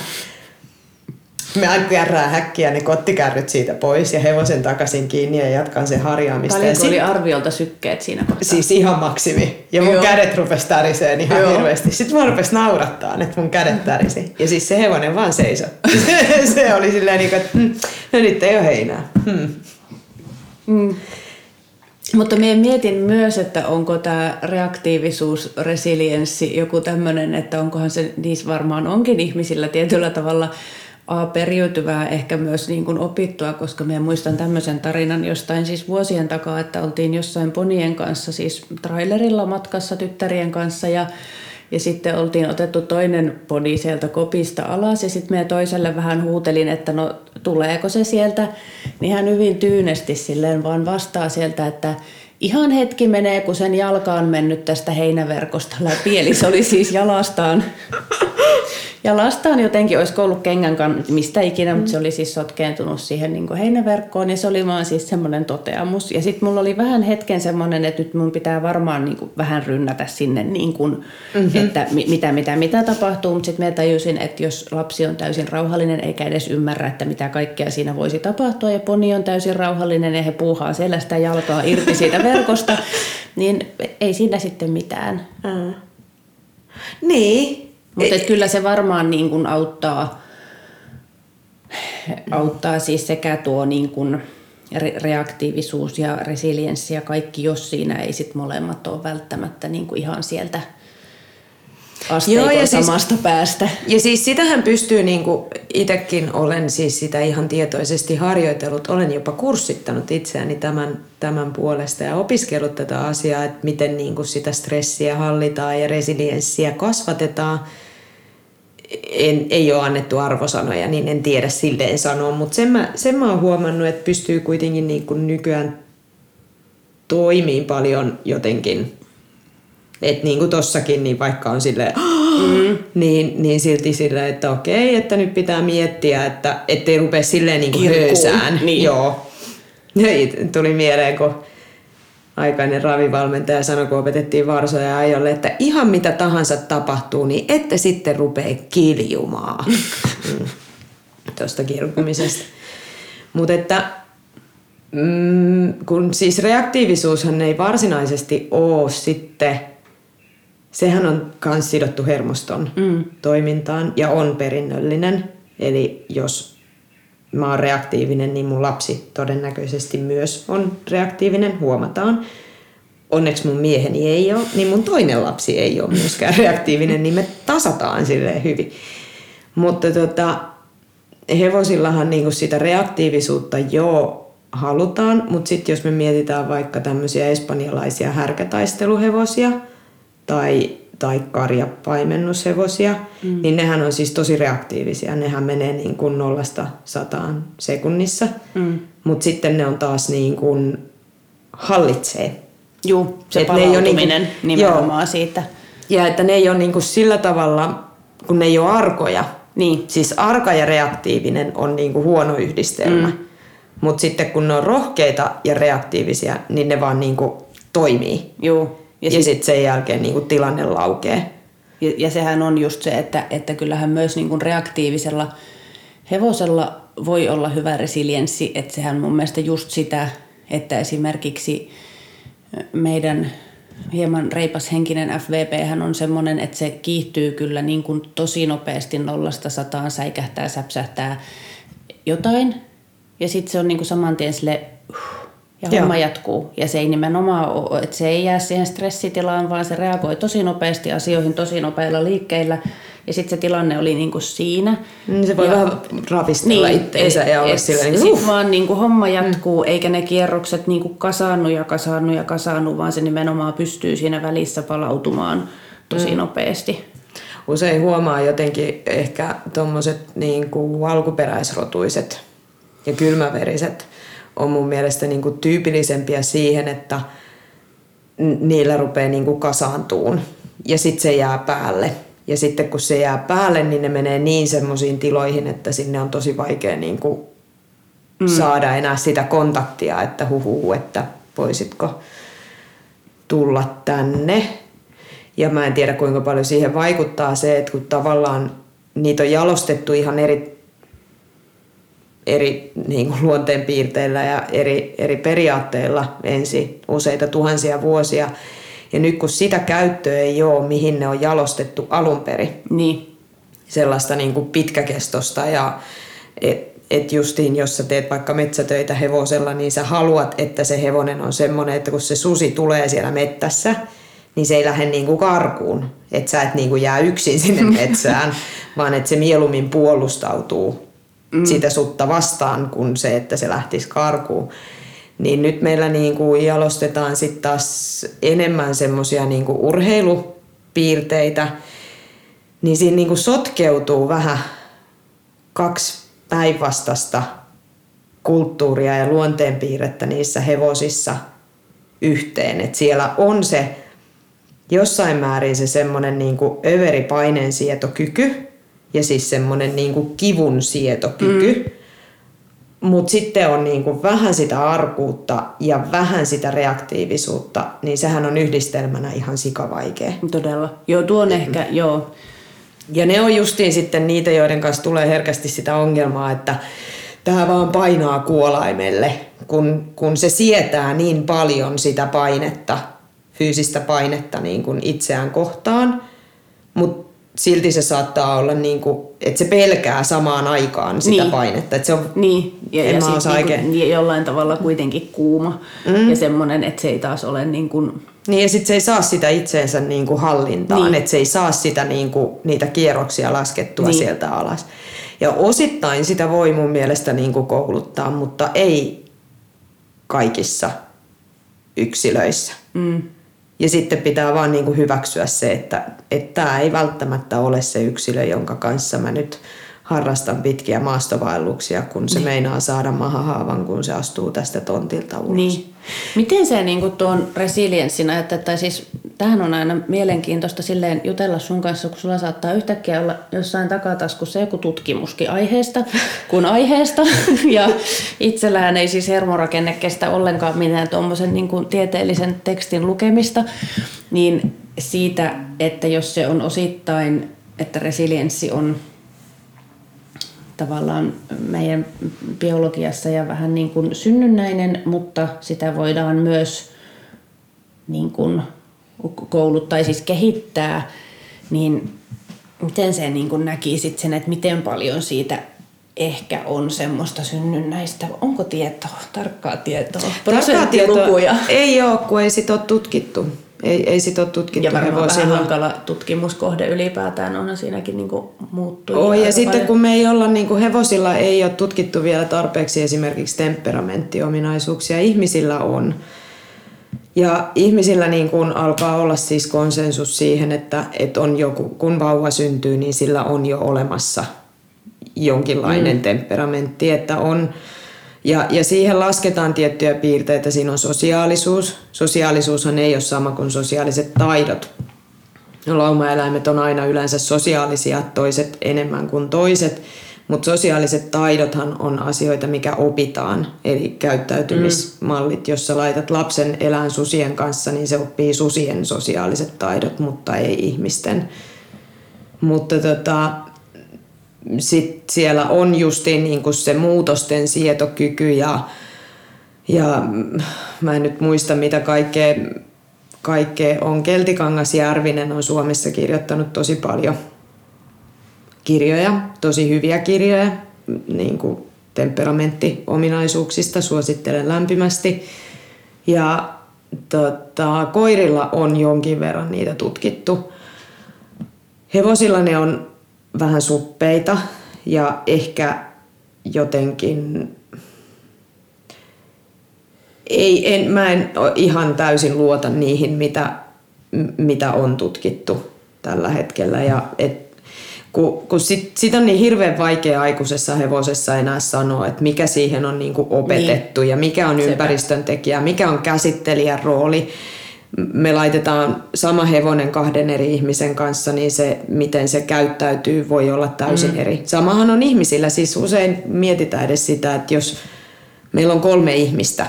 Me kärrää häkkiä ne kottikärryt siitä pois ja hevosen takaisin kiinni ja jatkan sen harjaamista.
Paljonko
sit,
oli arviolta sykkeet siinä kohtaa?
Siis ihan maksimi. Ja mun
Joo.
kädet rupes täriseen ihan
Joo.
hirveästi. Sitten mä rupes naurattaa, että mun kädet tärisi. Ja siis se hevonen vaan seisoi. se oli silleen niin kuin, että "Hmm, no nyt ei ole heinää. Hmm.
Mm. Mutta minä mietin myös, että onko tämä reaktiivisuus, resilienssi joku tämmöinen, että onkohan se, niissä varmaan onkin ihmisillä tietyllä tavalla A, periytyvää, ehkä myös niin kuin opittua, koska minä muistan tämmöisen tarinan jostain siis vuosien takaa, että oltiin jossain ponien kanssa, siis trailerilla matkassa tyttärien kanssa ja ja sitten oltiin otettu toinen podi sieltä kopista alas ja sitten me toiselle vähän huutelin, että no tuleeko se sieltä. Niin hän hyvin tyynesti silleen vaan vastaa sieltä, että ihan hetki menee, kun sen jalka on mennyt tästä heinäverkosta läpi. Eli se oli siis jalastaan, jalastaan jotenkin, olisiko ollut kengän kan, mistä ikinä, mutta se oli siis sotkeentunut siihen niin heinäverkkoon ja se oli vaan siis semmoinen toteamus. Ja sitten mulla oli vähän hetken semmoinen, että nyt mun pitää varmaan niin kuin vähän rynnätä sinne, niin kuin, mm-hmm. että mi- mitä, mitä, mitä tapahtuu. Mutta sitten mä tajusin, että jos lapsi on täysin rauhallinen eikä edes ymmärrä, että mitä kaikkea siinä voisi tapahtua ja poni on täysin rauhallinen ja he puuhaa siellä sitä jalkaa irti siitä verkosta, niin ei siinä sitten mitään.
Mm. Niin.
Mutta kyllä se varmaan niin kuin auttaa, auttaa siis sekä tuo niin kuin re- reaktiivisuus ja resilienssi ja kaikki, jos siinä ei sit molemmat ole välttämättä niin kuin ihan sieltä
Joo, ja siis-
samasta päästä.
Ja siis sitähän pystyy, niin kuin itsekin olen siis sitä ihan tietoisesti harjoitellut, olen jopa kurssittanut itseäni tämän, tämän puolesta ja opiskellut tätä asiaa, että miten niin kuin sitä stressiä hallitaan ja resilienssiä kasvatetaan. En, ei ole annettu arvosanoja, niin en tiedä silleen sanoa, mutta sen mä, sen mä oon huomannut, että pystyy kuitenkin niin kuin nykyään toimii paljon jotenkin että niin kuin tossakin, niin vaikka on silleen, mm. niin, niin silti silleen, että okei, että nyt pitää miettiä, että ettei rupea silleen niin kuin höysään.
niin.
Joo. Tuli mieleen, kun aikainen ravivalmentaja sanoi, kun opetettiin varsoja ajolle, että ihan mitä tahansa tapahtuu, niin ette sitten rupea kiljumaan. mm. Tuosta kirkumisesta. Mutta että mm, kun siis reaktiivisuushan ei varsinaisesti ole sitten, sehän on myös sidottu hermoston mm. toimintaan ja on perinnöllinen. Eli jos mä oon reaktiivinen, niin mun lapsi todennäköisesti myös on reaktiivinen, huomataan. Onneksi mun mieheni ei ole, niin mun toinen lapsi ei ole myöskään reaktiivinen, niin me tasataan silleen hyvin. Mutta tota, hevosillahan niinku sitä reaktiivisuutta joo halutaan, mutta sitten jos me mietitään vaikka tämmöisiä espanjalaisia härkätaisteluhevosia tai, tai karjapaimennushevosia, mm. niin nehän on siis tosi reaktiivisia. Nehän menee niin kuin nollasta sataan sekunnissa, mm. mutta sitten ne on taas niin kuin hallitsee.
Joo, se Et palautuminen niin kuin, nimenomaan joo, siitä.
Ja että ne ei ole niin kuin sillä tavalla, kun ne ei ole arkoja. Niin. Siis arka ja reaktiivinen on niin kuin huono yhdistelmä. Mm. Mutta sitten kun ne on rohkeita ja reaktiivisia, niin ne vaan niin kuin toimii.
Joo.
Ja, ja sitten sit sen jälkeen niin kuin tilanne laukee.
Ja, ja sehän on just se, että, että kyllähän myös niin kuin reaktiivisella hevosella voi olla hyvä resilienssi. Että sehän mun mielestä just sitä, että esimerkiksi meidän hieman reipashenkinen FVP hän on semmoinen, että se kiihtyy kyllä niin kuin tosi nopeasti nollasta sataan, säikähtää, säpsähtää jotain. Ja sitten se on niin kuin saman tien sille, ja homma Joo. jatkuu. Ja se ei nimenomaan ole, että se ei jää siihen stressitilaan, vaan se reagoi tosi nopeasti asioihin tosi nopeilla liikkeillä. Ja sitten se tilanne oli niinku siinä.
Mm, se voi ja, vähän ravistella niin, itteensä ja olla sillä niin
Sitten vaan niinku homma jatkuu, mm. eikä ne kierrokset niinku kasaannu ja kasaannu ja kasaannu, vaan se nimenomaan pystyy siinä välissä palautumaan tosi mm. nopeasti.
Usein huomaa jotenkin ehkä tuommoiset niinku alkuperäisrotuiset ja kylmäveriset on mun mielestä niinku tyypillisempiä siihen, että niillä rupeaa niinku kasaantuun ja sitten se jää päälle ja sitten kun se jää päälle, niin ne menee niin semmoisiin tiloihin, että sinne on tosi vaikea niin kuin mm. saada enää sitä kontaktia, että huhuu, että voisitko tulla tänne. Ja mä en tiedä kuinka paljon siihen vaikuttaa se, että kun tavallaan niitä on jalostettu ihan eri, eri niin kuin luonteenpiirteillä ja eri, eri periaatteilla ensi useita tuhansia vuosia, ja nyt kun sitä käyttöä ei ole, mihin ne on jalostettu alun perin.
Niin.
Sellaista niin kuin pitkäkestosta ja et, et justiin, jos sä teet vaikka metsätöitä hevosella, niin sä haluat, että se hevonen on semmoinen, että kun se susi tulee siellä mettässä, niin se ei lähde niin kuin karkuun. Että sä et niin kuin jää yksin sinne metsään, vaan että se mieluummin puolustautuu mm. sitä sutta vastaan, kuin se, että se lähtisi karkuun. Niin nyt meillä niin kuin jalostetaan sitten taas enemmän semmoisia niin urheilupiirteitä, niin siinä niin kuin sotkeutuu vähän kaksi päinvastasta kulttuuria ja luonteenpiirrettä niissä hevosissa yhteen. Et siellä on se jossain määrin se semmoinen niin överipaineen sietokyky ja siis semmoinen niin kivun sietokyky. Mm mutta sitten on niin kuin vähän sitä arkuutta ja vähän sitä reaktiivisuutta, niin sehän on yhdistelmänä ihan sikavaikea.
Todella. Joo, tuo on ehkä, joo.
Ja ne on justiin sitten niitä, joiden kanssa tulee herkästi sitä ongelmaa, että tämä vaan painaa kuolaimelle, kun, kun se sietää niin paljon sitä painetta, fyysistä painetta niin kuin itseään kohtaan, mutta silti se saattaa olla niin kuin, että se pelkää samaan aikaan sitä niin. painetta. Että se on,
niin, ja, en ja sit niin kuin, jollain tavalla kuitenkin kuuma mm. ja semmoinen, että se ei taas ole niin kuin...
Niin ja sitten se ei saa sitä itseensä niin kuin hallintaan, niin. että se ei saa sitä niin kuin, niitä kierroksia laskettua niin. sieltä alas. Ja osittain sitä voi mun mielestä niin kuin kouluttaa, mutta ei kaikissa yksilöissä. Mm. Ja sitten pitää vaan niin kuin hyväksyä se, että, tämä ei välttämättä ole se yksilö, jonka kanssa mä nyt harrastan pitkiä maastovaelluksia, kun se niin. meinaa saada mahahaavan, kun se astuu tästä tontilta ulos. Niin.
Miten se niin kuin tuon resilienssin että, tai siis tähän on aina mielenkiintoista silleen jutella sun kanssa, kun sulla saattaa yhtäkkiä olla jossain takataskussa joku tutkimuskin aiheesta, kun aiheesta. ja itsellään ei siis hermorakenne kestä ollenkaan mitään tuommoisen niin kuin tieteellisen tekstin lukemista. Niin siitä, että jos se on osittain, että resilienssi on tavallaan meidän biologiassa ja vähän niin kuin synnynnäinen, mutta sitä voidaan myös niin kuin kouluttaa, siis kehittää, niin miten se niin kuin näki sen, että miten paljon siitä ehkä on semmoista synnynnäistä. Onko tietoa, tarkkaa tietoa,
prosenttilukuja? Ei ole, kun ei sitä ole tutkittu. Ei, ei sit ole tutkittu
Ja varmaan vähän
hevosilla.
hankala tutkimuskohde ylipäätään onhan siinäkin niinku muuttujia.
Oh, ja sitten
paljon.
kun me ei olla niin kuin hevosilla ei ole tutkittu vielä tarpeeksi esimerkiksi temperamenttiominaisuuksia, ihmisillä on. Ja ihmisillä niin kuin alkaa olla siis konsensus siihen, että, että on joku, kun vauva syntyy, niin sillä on jo olemassa jonkinlainen mm. temperamentti, että on ja, ja siihen lasketaan tiettyjä piirteitä. Siinä on sosiaalisuus. Sosiaalisuushan ei ole sama kuin sosiaaliset taidot. Laumaeläimet on aina yleensä sosiaalisia, toiset enemmän kuin toiset, mutta sosiaaliset taidothan on asioita, mikä opitaan. Eli käyttäytymismallit, jos sä laitat lapsen elään susien kanssa, niin se oppii susien sosiaaliset taidot, mutta ei ihmisten. Mutta tota, sit siellä on justiin niinku se muutosten sietokyky ja, ja mä en nyt muista mitä kaikkea, kaikkea on. Keltikangas Järvinen on Suomessa kirjoittanut tosi paljon kirjoja, tosi hyviä kirjoja niin kuin temperamenttiominaisuuksista, suosittelen lämpimästi. Ja tota, koirilla on jonkin verran niitä tutkittu. Hevosilla ne on vähän suppeita ja ehkä jotenkin ei, en, mä en ihan täysin luota niihin, mitä, mitä on tutkittu tällä hetkellä. Ja et, kun, kun sit, sit on niin hirveän vaikea aikuisessa hevosessa enää sanoa, että mikä siihen on niinku opetettu niin. ja mikä on
Sepä.
ympäristön tekijä, mikä on käsittelijän rooli. Me laitetaan sama hevonen kahden eri ihmisen kanssa, niin se, miten se käyttäytyy, voi olla täysin mm. eri. Samahan on ihmisillä, siis usein mietitään edes sitä, että jos meillä on kolme ihmistä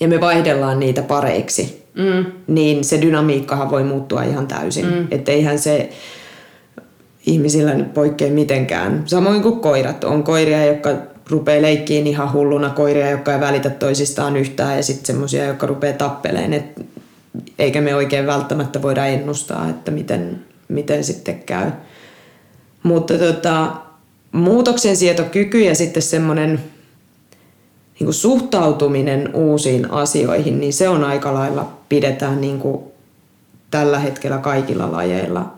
ja me vaihdellaan niitä pareiksi, mm. niin se dynamiikkahan voi muuttua ihan täysin. Mm. Että eihän se ihmisillä nyt poikkea mitenkään. Samoin kuin koirat. On koiria, jotka rupeaa leikkiin ihan hulluna, koiria, jotka ei välitä toisistaan yhtään ja sitten semmoisia, jotka rupeaa tappeleen. Et eikä me oikein välttämättä voida ennustaa, että miten, miten sitten käy. Mutta tota, muutoksen sietokyky ja sitten semmoinen niin suhtautuminen uusiin asioihin, niin se on aika lailla pidetään niin kuin tällä hetkellä kaikilla lajeilla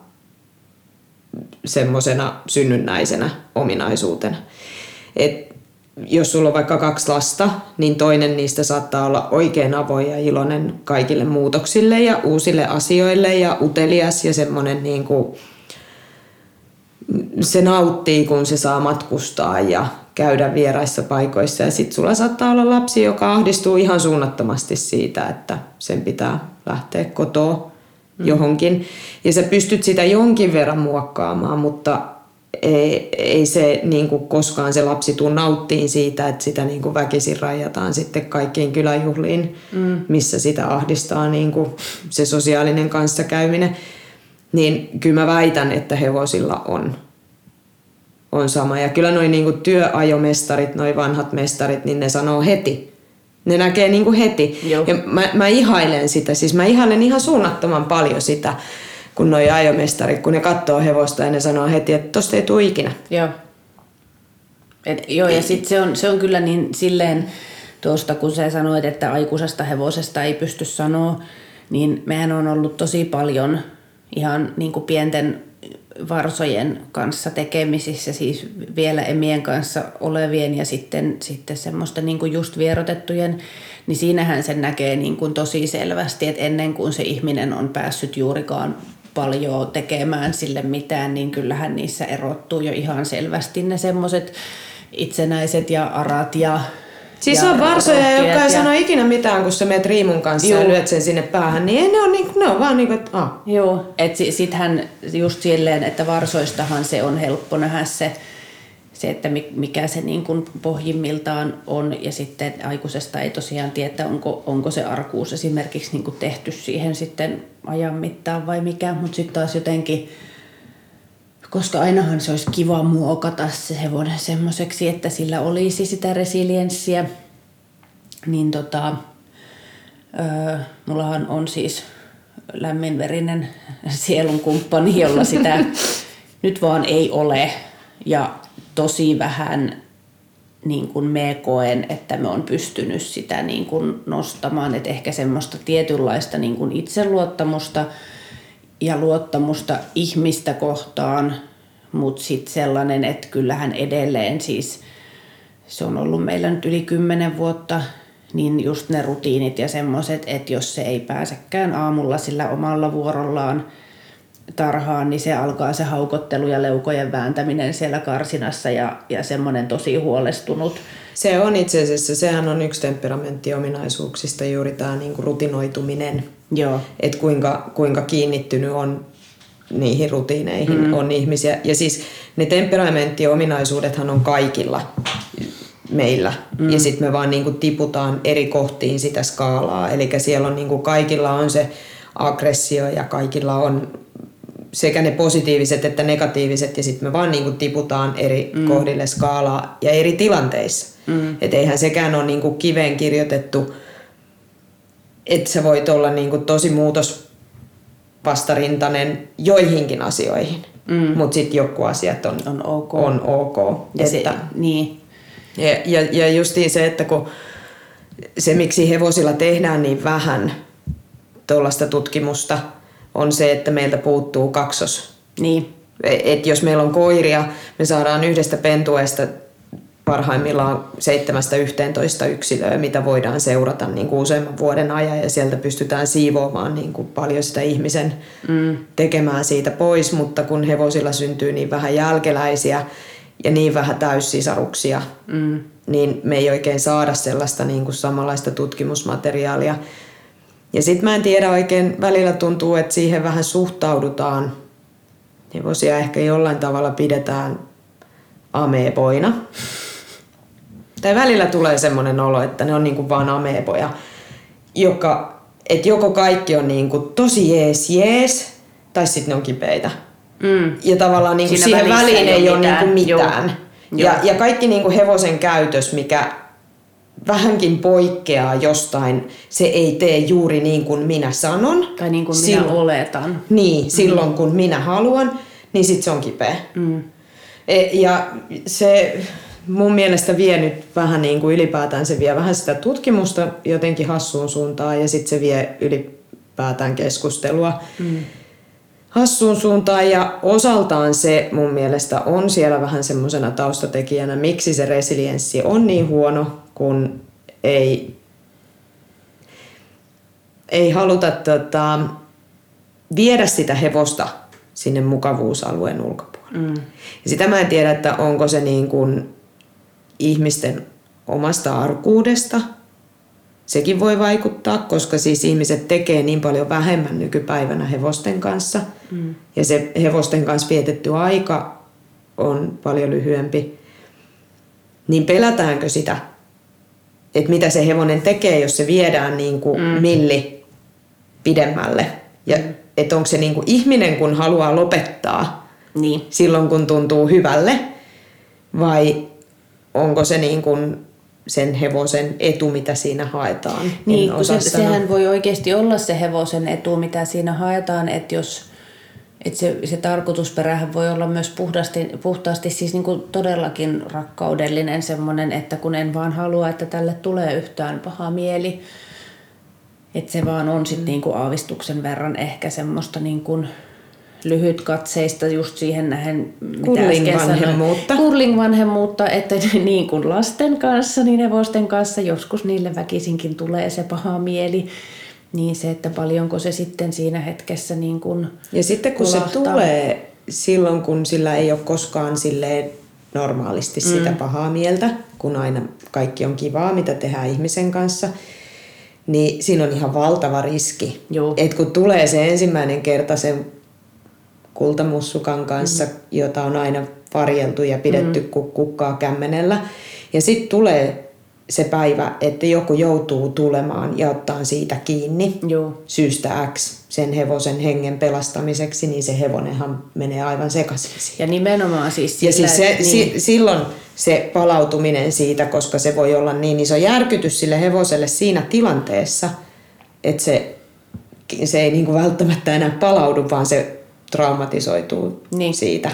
semmoisena synnynnäisenä ominaisuutena. Et jos sulla on vaikka kaksi lasta, niin toinen niistä saattaa olla oikein avoin ja iloinen kaikille muutoksille ja uusille asioille ja utelias ja semmoinen niin kuin, se nauttii, kun se saa matkustaa ja käydä vieraissa paikoissa. Ja sitten sulla saattaa olla lapsi, joka ahdistuu ihan suunnattomasti siitä, että sen pitää lähteä kotoa mm. johonkin. Ja sä pystyt sitä jonkin verran muokkaamaan, mutta ei, ei se niin kuin koskaan se lapsi tuu nauttiin siitä, että sitä niin kuin väkisin rajataan sitten kaikkiin kyläjuhliin, mm. missä sitä ahdistaa niin kuin se sosiaalinen kanssakäyminen. Niin kyllä mä väitän, että hevosilla on, on sama. Ja kyllä noin niin kuin työajomestarit, noin vanhat mestarit, niin ne sanoo heti. Ne näkee niin kuin heti.
Joo.
Ja mä, mä ihailen sitä. Siis mä ihailen ihan suunnattoman paljon sitä, kun noi ajomestarit, kun ne katsoo hevosta ja ne sanoo heti, että tosta ei tule ikinä.
Joo. Et, joo, ja sitten se on, se on kyllä niin silleen, tuosta kun sä sanoit, että aikuisesta hevosesta ei pysty sanoa, niin mehän on ollut tosi paljon ihan niin kuin pienten varsojen kanssa tekemisissä, siis vielä emien kanssa olevien ja sitten, sitten semmoista niin kuin just vierotettujen, niin siinähän sen näkee niin kuin tosi selvästi, että ennen kuin se ihminen on päässyt juurikaan paljon tekemään sille mitään, niin kyllähän niissä erottuu jo ihan selvästi ne semmoiset itsenäiset ja arat ja
Siis on varsoja, jotka ei
ja-
sano ikinä mitään, kun sä meet riimun kanssa
Juu.
ja lyöt sen sinne päähän, niin ei ne on, niin, ne on vaan niin kuin, että ah.
Joo, että si- sittenhän just silleen, että varsoistahan se on helppo nähdä se, se että mi- mikä se niin kuin pohjimmiltaan on ja sitten aikuisesta ei tosiaan tiedä, onko, onko se arkuus esimerkiksi niin kuin tehty siihen sitten ajan mittaan vai mikä, mutta sitten taas jotenkin, koska ainahan se olisi kiva muokata se hevonen semmoiseksi, että sillä olisi sitä resilienssiä, niin tota, öö, mullahan on siis lämminverinen sielun kumppani, jolla sitä nyt vaan ei ole. Ja tosi vähän niin kuin me koen, että me on pystynyt sitä niin kuin nostamaan, että ehkä semmoista tietynlaista niin kuin itseluottamusta ja luottamusta ihmistä kohtaan, mutta sitten sellainen, että kyllähän edelleen siis se on ollut meillä nyt yli kymmenen vuotta, niin just ne rutiinit ja semmoiset, että jos se ei pääsekään aamulla sillä omalla vuorollaan tarhaan, niin se alkaa se haukottelu ja leukojen vääntäminen siellä karsinassa ja, ja semmoinen tosi huolestunut.
Se on itse asiassa, sehän on yksi temperamenttiominaisuuksista juuri tämä niinku rutinoituminen.
Joo.
Että kuinka, kuinka kiinnittynyt on niihin rutiineihin mm. on ihmisiä. Ja siis ne temperamenttiominaisuudethan on kaikilla meillä. Mm. Ja sitten me vaan niinku tiputaan eri kohtiin sitä skaalaa. Eli siellä on niinku, kaikilla on se aggressio ja kaikilla on sekä ne positiiviset että negatiiviset ja sitten me vaan niinku tiputaan eri mm. kohdille skaalaa ja eri tilanteissa. Mm. Että eihän sekään ole niinku kiveen kirjoitettu, että sä voit olla niinku tosi muutos vastarintainen joihinkin asioihin. Mm. Mutta sitten joku asiat on,
on ok.
On ok.
Ja, että, se, niin.
ja, ja, ja justiin se, että kun se miksi hevosilla tehdään niin vähän tuollaista tutkimusta, on se, että meiltä puuttuu kaksos.
Niin.
Et jos meillä on koiria, me saadaan yhdestä pentueesta parhaimmillaan 7-11 yksilöä, mitä voidaan seurata niin kuin useamman vuoden ajan ja sieltä pystytään siivoamaan niin kuin paljon sitä ihmisen mm. tekemään siitä pois, mutta kun hevosilla syntyy niin vähän jälkeläisiä ja niin vähän täyssisaruksia, mm. niin me ei oikein saada sellaista niin kuin samanlaista tutkimusmateriaalia. Ja sitten mä en tiedä oikein, välillä tuntuu, että siihen vähän suhtaudutaan. Hevosia ehkä jollain tavalla pidetään ameeboina tai välillä tulee semmoinen olo, että ne on niinku vaan ameepoja, joka, että joko kaikki on niinku tosi jees jees, tai sitten ne on kipeitä. Mm. Ja tavallaan niinku siihen väliin ei ole mitään. Niinku mitään. Joo. Ja, ja kaikki niinku hevosen käytös, mikä vähänkin poikkeaa jostain, se ei tee juuri niin kuin minä sanon.
Tai niin kuin minä silloin, oletan.
Niin, mm. silloin kun minä haluan, niin sitten se on kipeä. Mm. E, ja se mun mielestä vie nyt vähän niin kuin ylipäätään, se vie vähän sitä tutkimusta jotenkin hassuun suuntaan ja sitten se vie ylipäätään keskustelua mm. hassuun suuntaan ja osaltaan se mun mielestä on siellä vähän semmoisena taustatekijänä, miksi se resilienssi on niin huono, kun ei, ei haluta tota, viedä sitä hevosta sinne mukavuusalueen ulkopuolelle. Mm. Ja sitä mä en tiedä, että onko se niin kuin ihmisten omasta arkuudesta. Sekin voi vaikuttaa, koska siis ihmiset tekee niin paljon vähemmän nykypäivänä hevosten kanssa. Mm. Ja se hevosten kanssa vietetty aika on paljon lyhyempi. Niin pelätäänkö sitä, että mitä se hevonen tekee, jos se viedään niin kuin mm. milli pidemmälle. Ja mm. että onko se niin kuin ihminen, kun haluaa lopettaa
niin.
silloin, kun tuntuu hyvälle, vai onko se niin kuin sen hevosen etu, mitä siinä haetaan.
Niin, kun se, sehän voi oikeasti olla se hevosen etu, mitä siinä haetaan, että jos että se, se tarkoitusperähän voi olla myös puhtaasti, puhtaasti siis niin kuin todellakin rakkaudellinen semmoinen, että kun en vaan halua, että tälle tulee yhtään paha mieli, että se vaan on sitten niin kuin aavistuksen verran ehkä semmoista niin kuin lyhyt katseista just siihen nähen,
mitä vanhemmuutta.
vanhemmuutta, että niin kuin lasten kanssa, niin hevosten kanssa joskus niille väkisinkin tulee se paha mieli. Niin se, että paljonko se sitten siinä hetkessä niin kuin
Ja sitten kun kulahtaa. se tulee silloin, kun sillä ei ole koskaan silleen normaalisti mm. sitä pahaa mieltä, kun aina kaikki on kivaa, mitä tehdään ihmisen kanssa, niin siinä on ihan valtava riski. että kun tulee se ensimmäinen kerta sen kultamussukan kanssa, mm. jota on aina varjeltu ja pidetty mm. kukkaa kämmenellä. Ja sitten tulee se päivä, että joku joutuu tulemaan ja ottaa siitä kiinni
Joo.
syystä X sen hevosen hengen pelastamiseksi, niin se hevonenhan menee aivan sekaisin.
Ja nimenomaan siis
sillä, Ja siis se, niin. si, silloin se palautuminen siitä, koska se voi olla niin iso järkytys sille hevoselle siinä tilanteessa, että se, se ei niinku välttämättä enää palaudu, vaan se traumatisoituu niin. siitä.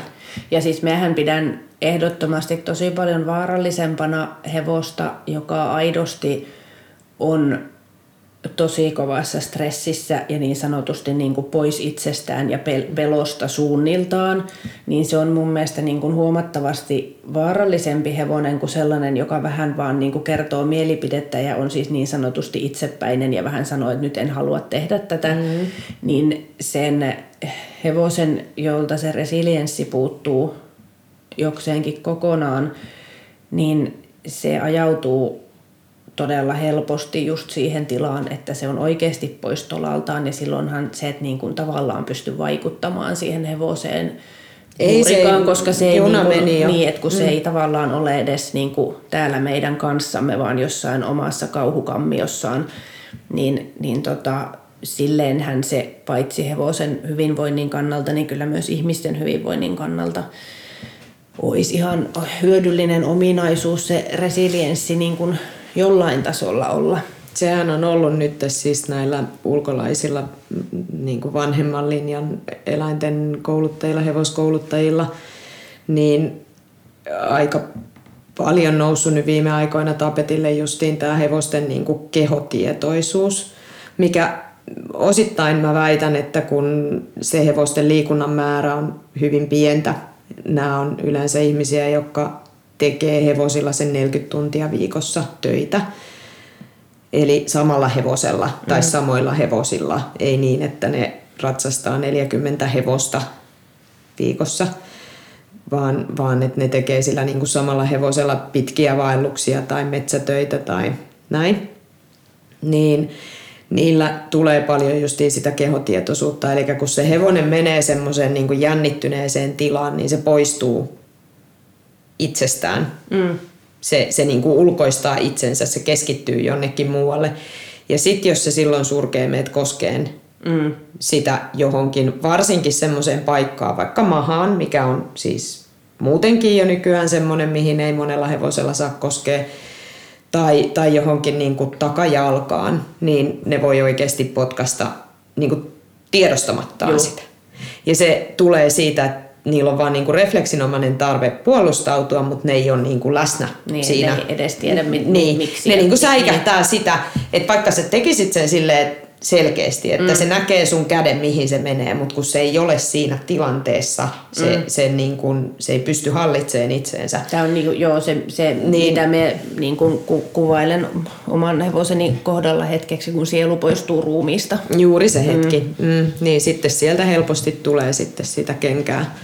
Ja siis mehän pidän ehdottomasti tosi paljon vaarallisempana hevosta, joka aidosti on tosi kovassa stressissä ja niin sanotusti niin kuin pois itsestään ja pelosta suunniltaan, niin se on mun mielestä niin kuin huomattavasti vaarallisempi hevonen kuin sellainen, joka vähän vaan niin kuin kertoo mielipidettä ja on siis niin sanotusti itsepäinen ja vähän sanoo, että nyt en halua tehdä tätä, mm. niin sen hevosen, jolta se resilienssi puuttuu jokseenkin kokonaan, niin se ajautuu todella helposti just siihen tilaan, että se on oikeasti pois tolaltaan ja silloinhan se, että niin kuin tavallaan pystyy vaikuttamaan siihen hevoseen ei juurikaan, se, koska se ei niin, kuin, meni jo. niin, että kun mm. se ei tavallaan ole edes niin kuin täällä meidän kanssamme, vaan jossain omassa kauhukammiossaan, niin, niin tota, silleenhän se paitsi hevosen hyvinvoinnin kannalta, niin kyllä myös ihmisten hyvinvoinnin kannalta olisi ihan hyödyllinen ominaisuus se resilienssi niin kuin jollain tasolla olla.
Sehän on ollut nyt siis näillä ulkolaisilla niin kuin vanhemman linjan eläinten kouluttajilla, hevoskouluttajilla, niin aika paljon noussut nyt viime aikoina tapetille justiin tämä hevosten niin kuin kehotietoisuus, mikä osittain mä väitän, että kun se hevosten liikunnan määrä on hyvin pientä, nämä on yleensä ihmisiä, jotka tekee hevosilla sen 40 tuntia viikossa töitä. Eli samalla hevosella tai mm. samoilla hevosilla. Ei niin, että ne ratsastaa 40 hevosta viikossa, vaan, vaan että ne tekee sillä niin kuin samalla hevosella pitkiä vaelluksia tai metsätöitä tai näin. Niin niillä tulee paljon just sitä kehotietoisuutta. Eli kun se hevonen menee semmoiseen niin jännittyneeseen tilaan, niin se poistuu itsestään. Mm. Se, se niin kuin ulkoistaa itsensä, se keskittyy jonnekin muualle. Ja sitten jos se silloin surkee meidät koskeen mm. sitä johonkin, varsinkin semmoiseen paikkaan, vaikka mahaan, mikä on siis muutenkin jo nykyään semmoinen, mihin ei monella hevosella saa koskea, tai, tai johonkin niin kuin takajalkaan, niin ne voi oikeasti potkasta niin kuin tiedostamattaan Juh. sitä. Ja se tulee siitä, että niillä on vaan niinku refleksinomainen tarve puolustautua, mutta ne ei ole niinku läsnä
niin,
siinä.
Ne ei edes tiedä, mi-
niin,
miksi.
Ne niinku säikähtää niin. sitä, että vaikka sä tekisit sen silleen selkeästi, että mm. se näkee sun käden, mihin se menee, mutta kun se ei ole siinä tilanteessa, se, mm. se, niin kun, se ei pysty hallitsemaan itseensä.
Tämä on niinku, joo, se, se niin. mitä me niin kun, ku, kuvailen oman hevoseni kohdalla hetkeksi, kun sielu poistuu ruumiista.
Juuri se hetki. Mm. Mm. Niin sitten sieltä helposti tulee sitten sitä kenkää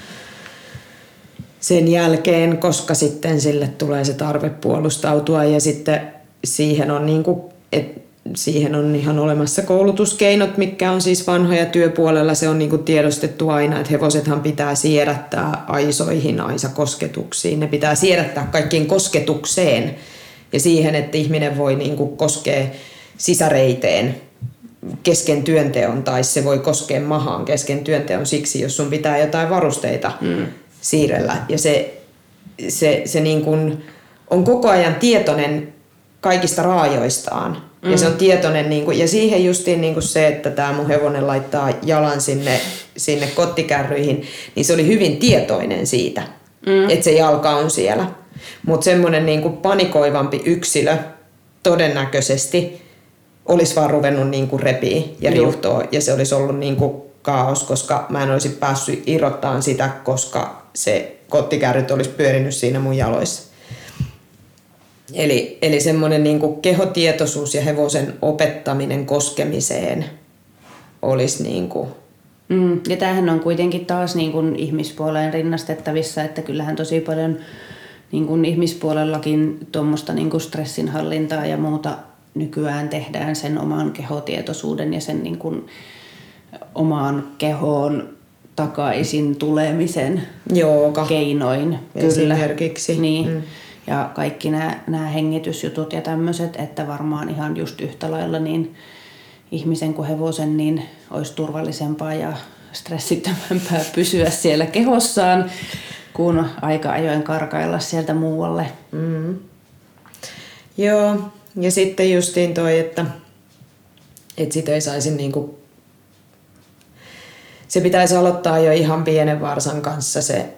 sen jälkeen, koska sitten sille tulee se tarve puolustautua ja sitten siihen on, niin kuin, et siihen on ihan olemassa koulutuskeinot, mitkä on siis vanhoja työpuolella. Se on niin kuin tiedostettu aina, että hevosethan pitää siedättää aisoihin, aisakosketuksiin. Ne pitää siedättää kaikkiin kosketukseen ja siihen, että ihminen voi niin kuin koskea sisäreiteen kesken työnteon tai se voi koskea mahaan kesken työnteon siksi, jos sun pitää jotain varusteita mm siirrellä. Ja se, se, se niin kuin on koko ajan tietoinen kaikista raajoistaan. Mm. Ja se on tietoinen, niin kuin, ja siihen justiin niin kuin se, että tämä mun hevonen laittaa jalan sinne, sinne kottikärryihin, niin se oli hyvin tietoinen siitä, mm. että se jalka on siellä. Mutta semmoinen niin kuin panikoivampi yksilö todennäköisesti olisi vaan ruvennut niin kuin repii ja riuhtoa, ja se olisi ollut niin kuin kaos, koska mä en olisi päässyt irrottamaan sitä, koska se kottikärryt olisi pyörinyt siinä mun jaloissa. Eli, eli semmoinen niin kehotietoisuus ja hevosen opettaminen koskemiseen olisi niin kuin
Mm, ja tämähän on kuitenkin taas niin kuin ihmispuoleen rinnastettavissa, että kyllähän tosi paljon niin kuin ihmispuolellakin tuommoista niin kuin stressinhallintaa ja muuta nykyään tehdään sen oman kehotietoisuuden ja sen niin kuin omaan kehoon takaisin tulemisen
Jooga.
keinoin.
Esimerkiksi.
Niin. Mm. Ja kaikki nämä, nämä hengitysjutut ja tämmöiset, että varmaan ihan just yhtä lailla niin ihmisen kuin hevosen niin olisi turvallisempaa ja stressittömämpää pysyä siellä kehossaan, kuin aika ajoin karkailla sieltä muualle. Mm.
Joo, ja sitten justiin toi, että, että sitä ei saisi niinku se pitäisi aloittaa jo ihan pienen varsan kanssa se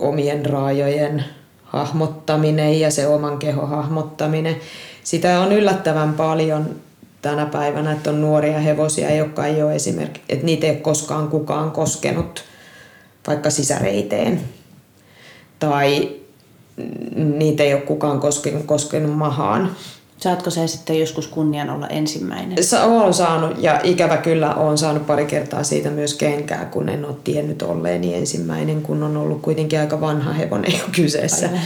omien raajojen hahmottaminen ja se oman kehon hahmottaminen. Sitä on yllättävän paljon tänä päivänä, että on nuoria hevosia, jotka ei ole esimerkiksi, että niitä ei ole koskaan kukaan koskenut vaikka sisäreiteen. Tai niitä ei ole kukaan koskenut, koskenut mahaan.
Saatko se sitten joskus kunnian olla ensimmäinen?
Sa- olen saanut ja ikävä kyllä olen saanut pari kertaa siitä myös kenkää, kun en ole tiennyt olleeni ensimmäinen, kun on ollut kuitenkin aika vanha hevonen jo kyseessä.
Aivan.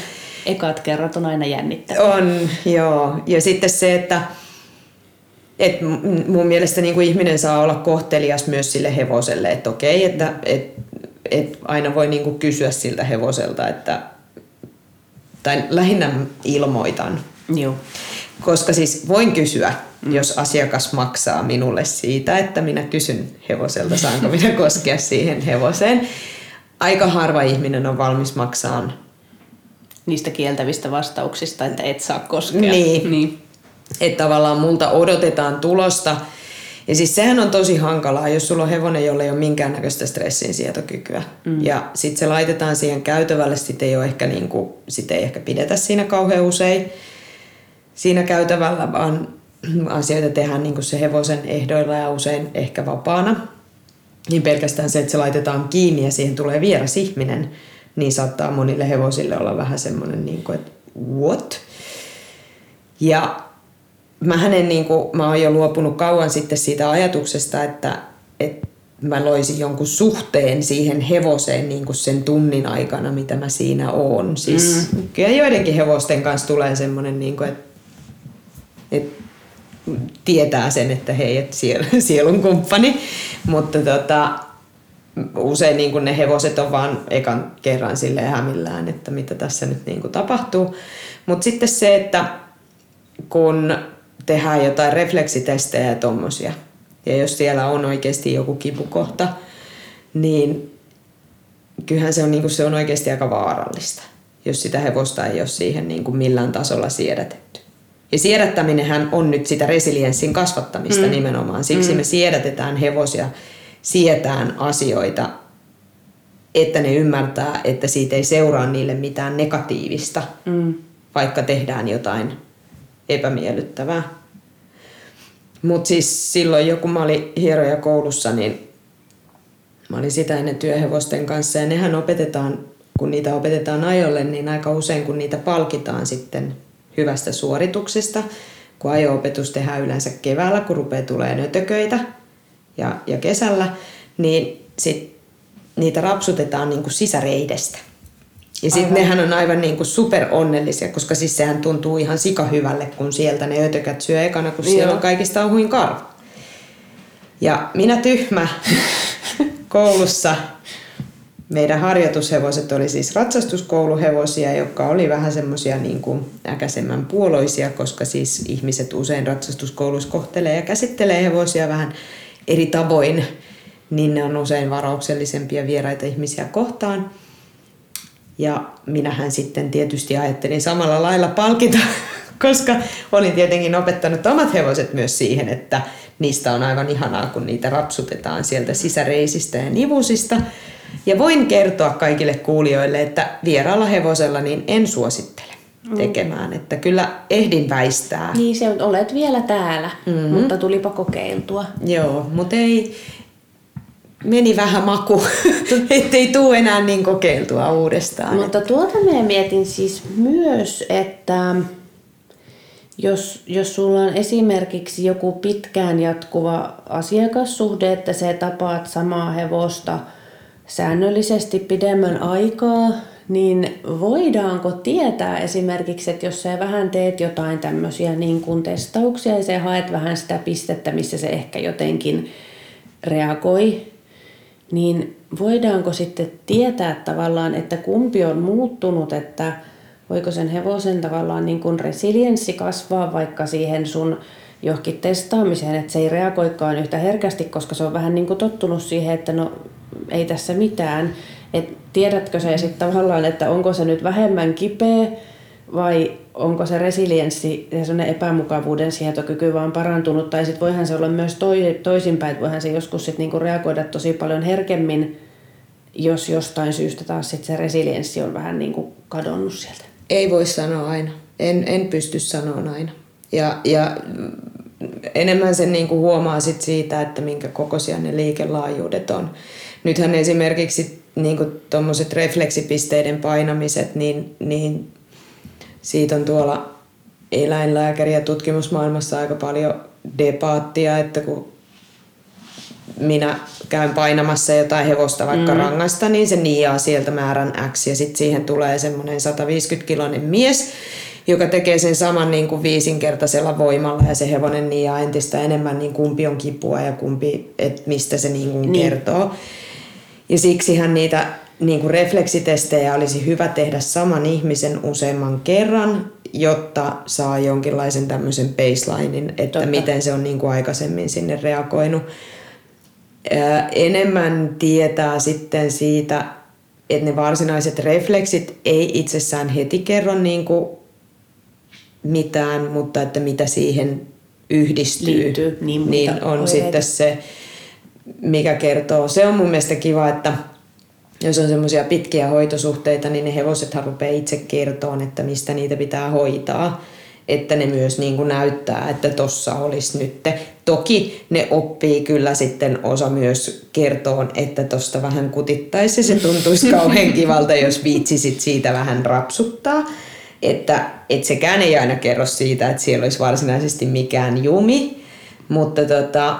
Ekat kerrat on aina jännittävää.
On, joo. Ja sitten se, että et mun mielestä niin kuin ihminen saa olla kohtelias myös sille hevoselle, että okei, että et, et aina voi niin kuin kysyä siltä hevoselta, että tai lähinnä ilmoitan.
Joo.
Koska siis voin kysyä, mm. jos asiakas maksaa minulle siitä, että minä kysyn hevoselta, saanko minä koskea siihen hevoseen. Aika harva ihminen on valmis maksamaan.
Niistä kieltävistä vastauksista, että et saa koskea.
Niin.
niin.
Että tavallaan multa odotetaan tulosta. Ja siis sehän on tosi hankalaa, jos sulla on hevonen, jolla ei ole minkäännäköistä stressin sietokykyä. Mm. Ja sitten se laitetaan siihen käytävälle, sitten ei, ole ehkä niinku, sit ei ehkä pidetä siinä kauhean usein siinä käytävällä, vaan asioita tehdään niin kuin se hevosen ehdoilla ja usein ehkä vapaana. Niin pelkästään se, että se laitetaan kiinni ja siihen tulee vieras ihminen, niin saattaa monille hevosille olla vähän semmoinen, niin kuin, että what? Ja mä hänen, niin kuin, mä oon jo luopunut kauan sitten siitä ajatuksesta, että, että mä loisin jonkun suhteen siihen hevoseen niin kuin sen tunnin aikana, mitä mä siinä oon. Siis mm. kyllä joidenkin hevosten kanssa tulee semmoinen, niin kuin, että et tietää sen, että hei, että sielun kumppani. Mutta tota, usein niin ne hevoset on vaan ekan kerran sille hämillään, että mitä tässä nyt niin tapahtuu. Mutta sitten se, että kun tehdään jotain refleksitestejä ja tommosia, ja jos siellä on oikeasti joku kipukohta, niin kyllähän se on, niin kuin, se on oikeasti aika vaarallista, jos sitä hevosta ei ole siihen niin kuin millään tasolla siedätetty. Ja siedättäminenhän on nyt sitä resilienssin kasvattamista mm. nimenomaan. Siksi mm. me siedätetään hevosia sietään asioita, että ne ymmärtää, että siitä ei seuraa niille mitään negatiivista, mm. vaikka tehdään jotain epämiellyttävää. Mutta siis silloin joku mä olin hieroja koulussa, niin mä olin sitä ennen työhevosten kanssa ja nehän opetetaan, kun niitä opetetaan ajolle, niin aika usein kun niitä palkitaan sitten hyvästä suorituksesta, kun ajo-opetus tehdään yleensä keväällä, kun rupeaa tulee nötököitä ja, ja kesällä, niin sit niitä rapsutetaan niin kuin sisäreidestä. Ja sitten nehän on aivan niin kuin super onnellisia, koska siis sehän tuntuu ihan sikahyvälle, kun sieltä ne ötökät syö ekana, kun siellä Joo. on kaikista ohuin karva. Ja minä tyhmä koulussa meidän harjoitushevoset oli siis ratsastuskouluhevosia, jotka oli vähän semmoisia niin äkäisemmän puoloisia, koska siis ihmiset usein ratsastuskouluissa kohtelee ja käsittelee hevosia vähän eri tavoin, niin ne on usein varauksellisempia vieraita ihmisiä kohtaan. Ja minähän sitten tietysti ajattelin samalla lailla palkita, koska olin tietenkin opettanut omat hevoset myös siihen, että niistä on aivan ihanaa, kun niitä rapsutetaan sieltä sisäreisistä ja nivusista – ja voin kertoa kaikille kuulijoille, että vieraalla hevosella niin en suosittele mm. tekemään, että kyllä ehdin väistää.
Niin, se olet vielä täällä, mm-hmm. mutta tulipa kokeiltua.
Joo, mutta ei, meni vähän maku, ettei tule enää niin kokeiltua uudestaan.
Mutta tuota me mietin siis myös, että jos, jos sulla on esimerkiksi joku pitkään jatkuva asiakassuhde, että se tapaat samaa hevosta – säännöllisesti pidemmän aikaa, niin voidaanko tietää esimerkiksi, että jos sä vähän teet jotain tämmöisiä niin kuin testauksia ja sä haet vähän sitä pistettä, missä se ehkä jotenkin reagoi, niin voidaanko sitten tietää tavallaan, että kumpi on muuttunut, että voiko sen hevosen tavallaan niin kuin resilienssi kasvaa vaikka siihen sun johonkin testaamiseen, että se ei reagoikaan yhtä herkästi, koska se on vähän niin kuin tottunut siihen, että no ei tässä mitään. Et tiedätkö se sitten tavallaan, että onko se nyt vähemmän kipeä vai onko se resilienssi ja sellainen epämukavuuden sietokyky vaan parantunut. Tai sitten voihan se olla myös toi, toisinpäin, voihan se joskus sit niinku reagoida tosi paljon herkemmin jos jostain syystä taas sit se resilienssi on vähän niin kuin kadonnut sieltä?
Ei voi sanoa aina. En, en pysty sanoa aina. Ja, ja enemmän sen niin kuin huomaa sit siitä, että minkä kokoisia ne liikelaajuudet on. Nythän esimerkiksi niin tuommoiset refleksipisteiden painamiset, niin, niin siitä on tuolla eläinlääkäri- ja tutkimusmaailmassa aika paljon debaattia, että kun minä käyn painamassa jotain hevosta vaikka mm. rangasta, niin se niiaa sieltä määrän X ja sitten siihen tulee semmoinen 150-kiloinen mies, joka tekee sen saman niin kuin viisinkertaisella voimalla ja se hevonen niiaa entistä enemmän, niin kumpi on kipua ja kumpi, että mistä se niin kuin niin. kertoo. Ja siksihän niitä niin kuin refleksitestejä olisi hyvä tehdä saman ihmisen useamman kerran, jotta saa jonkinlaisen tämmöisen baselinein, että Totta. miten se on niin kuin aikaisemmin sinne reagoinut. Ää, enemmän tietää sitten siitä, että ne varsinaiset refleksit ei itsessään heti kerro niin kuin mitään, mutta että mitä siihen yhdistyy,
Liittyy, niin,
niin on oireita. sitten se, mikä kertoo. Se on mun mielestä kiva, että jos on semmoisia pitkiä hoitosuhteita, niin ne hevosethan rupeaa itse kertoon, että mistä niitä pitää hoitaa. Että ne myös niin kuin näyttää, että tossa olisi nyt. Toki ne oppii kyllä sitten osa myös kertoon, että tosta vähän kutittaisi. Se tuntuisi kauhean kivalta, jos viitsisit siitä vähän rapsuttaa. Että et sekään ei aina kerro siitä, että siellä olisi varsinaisesti mikään jumi. Mutta tota,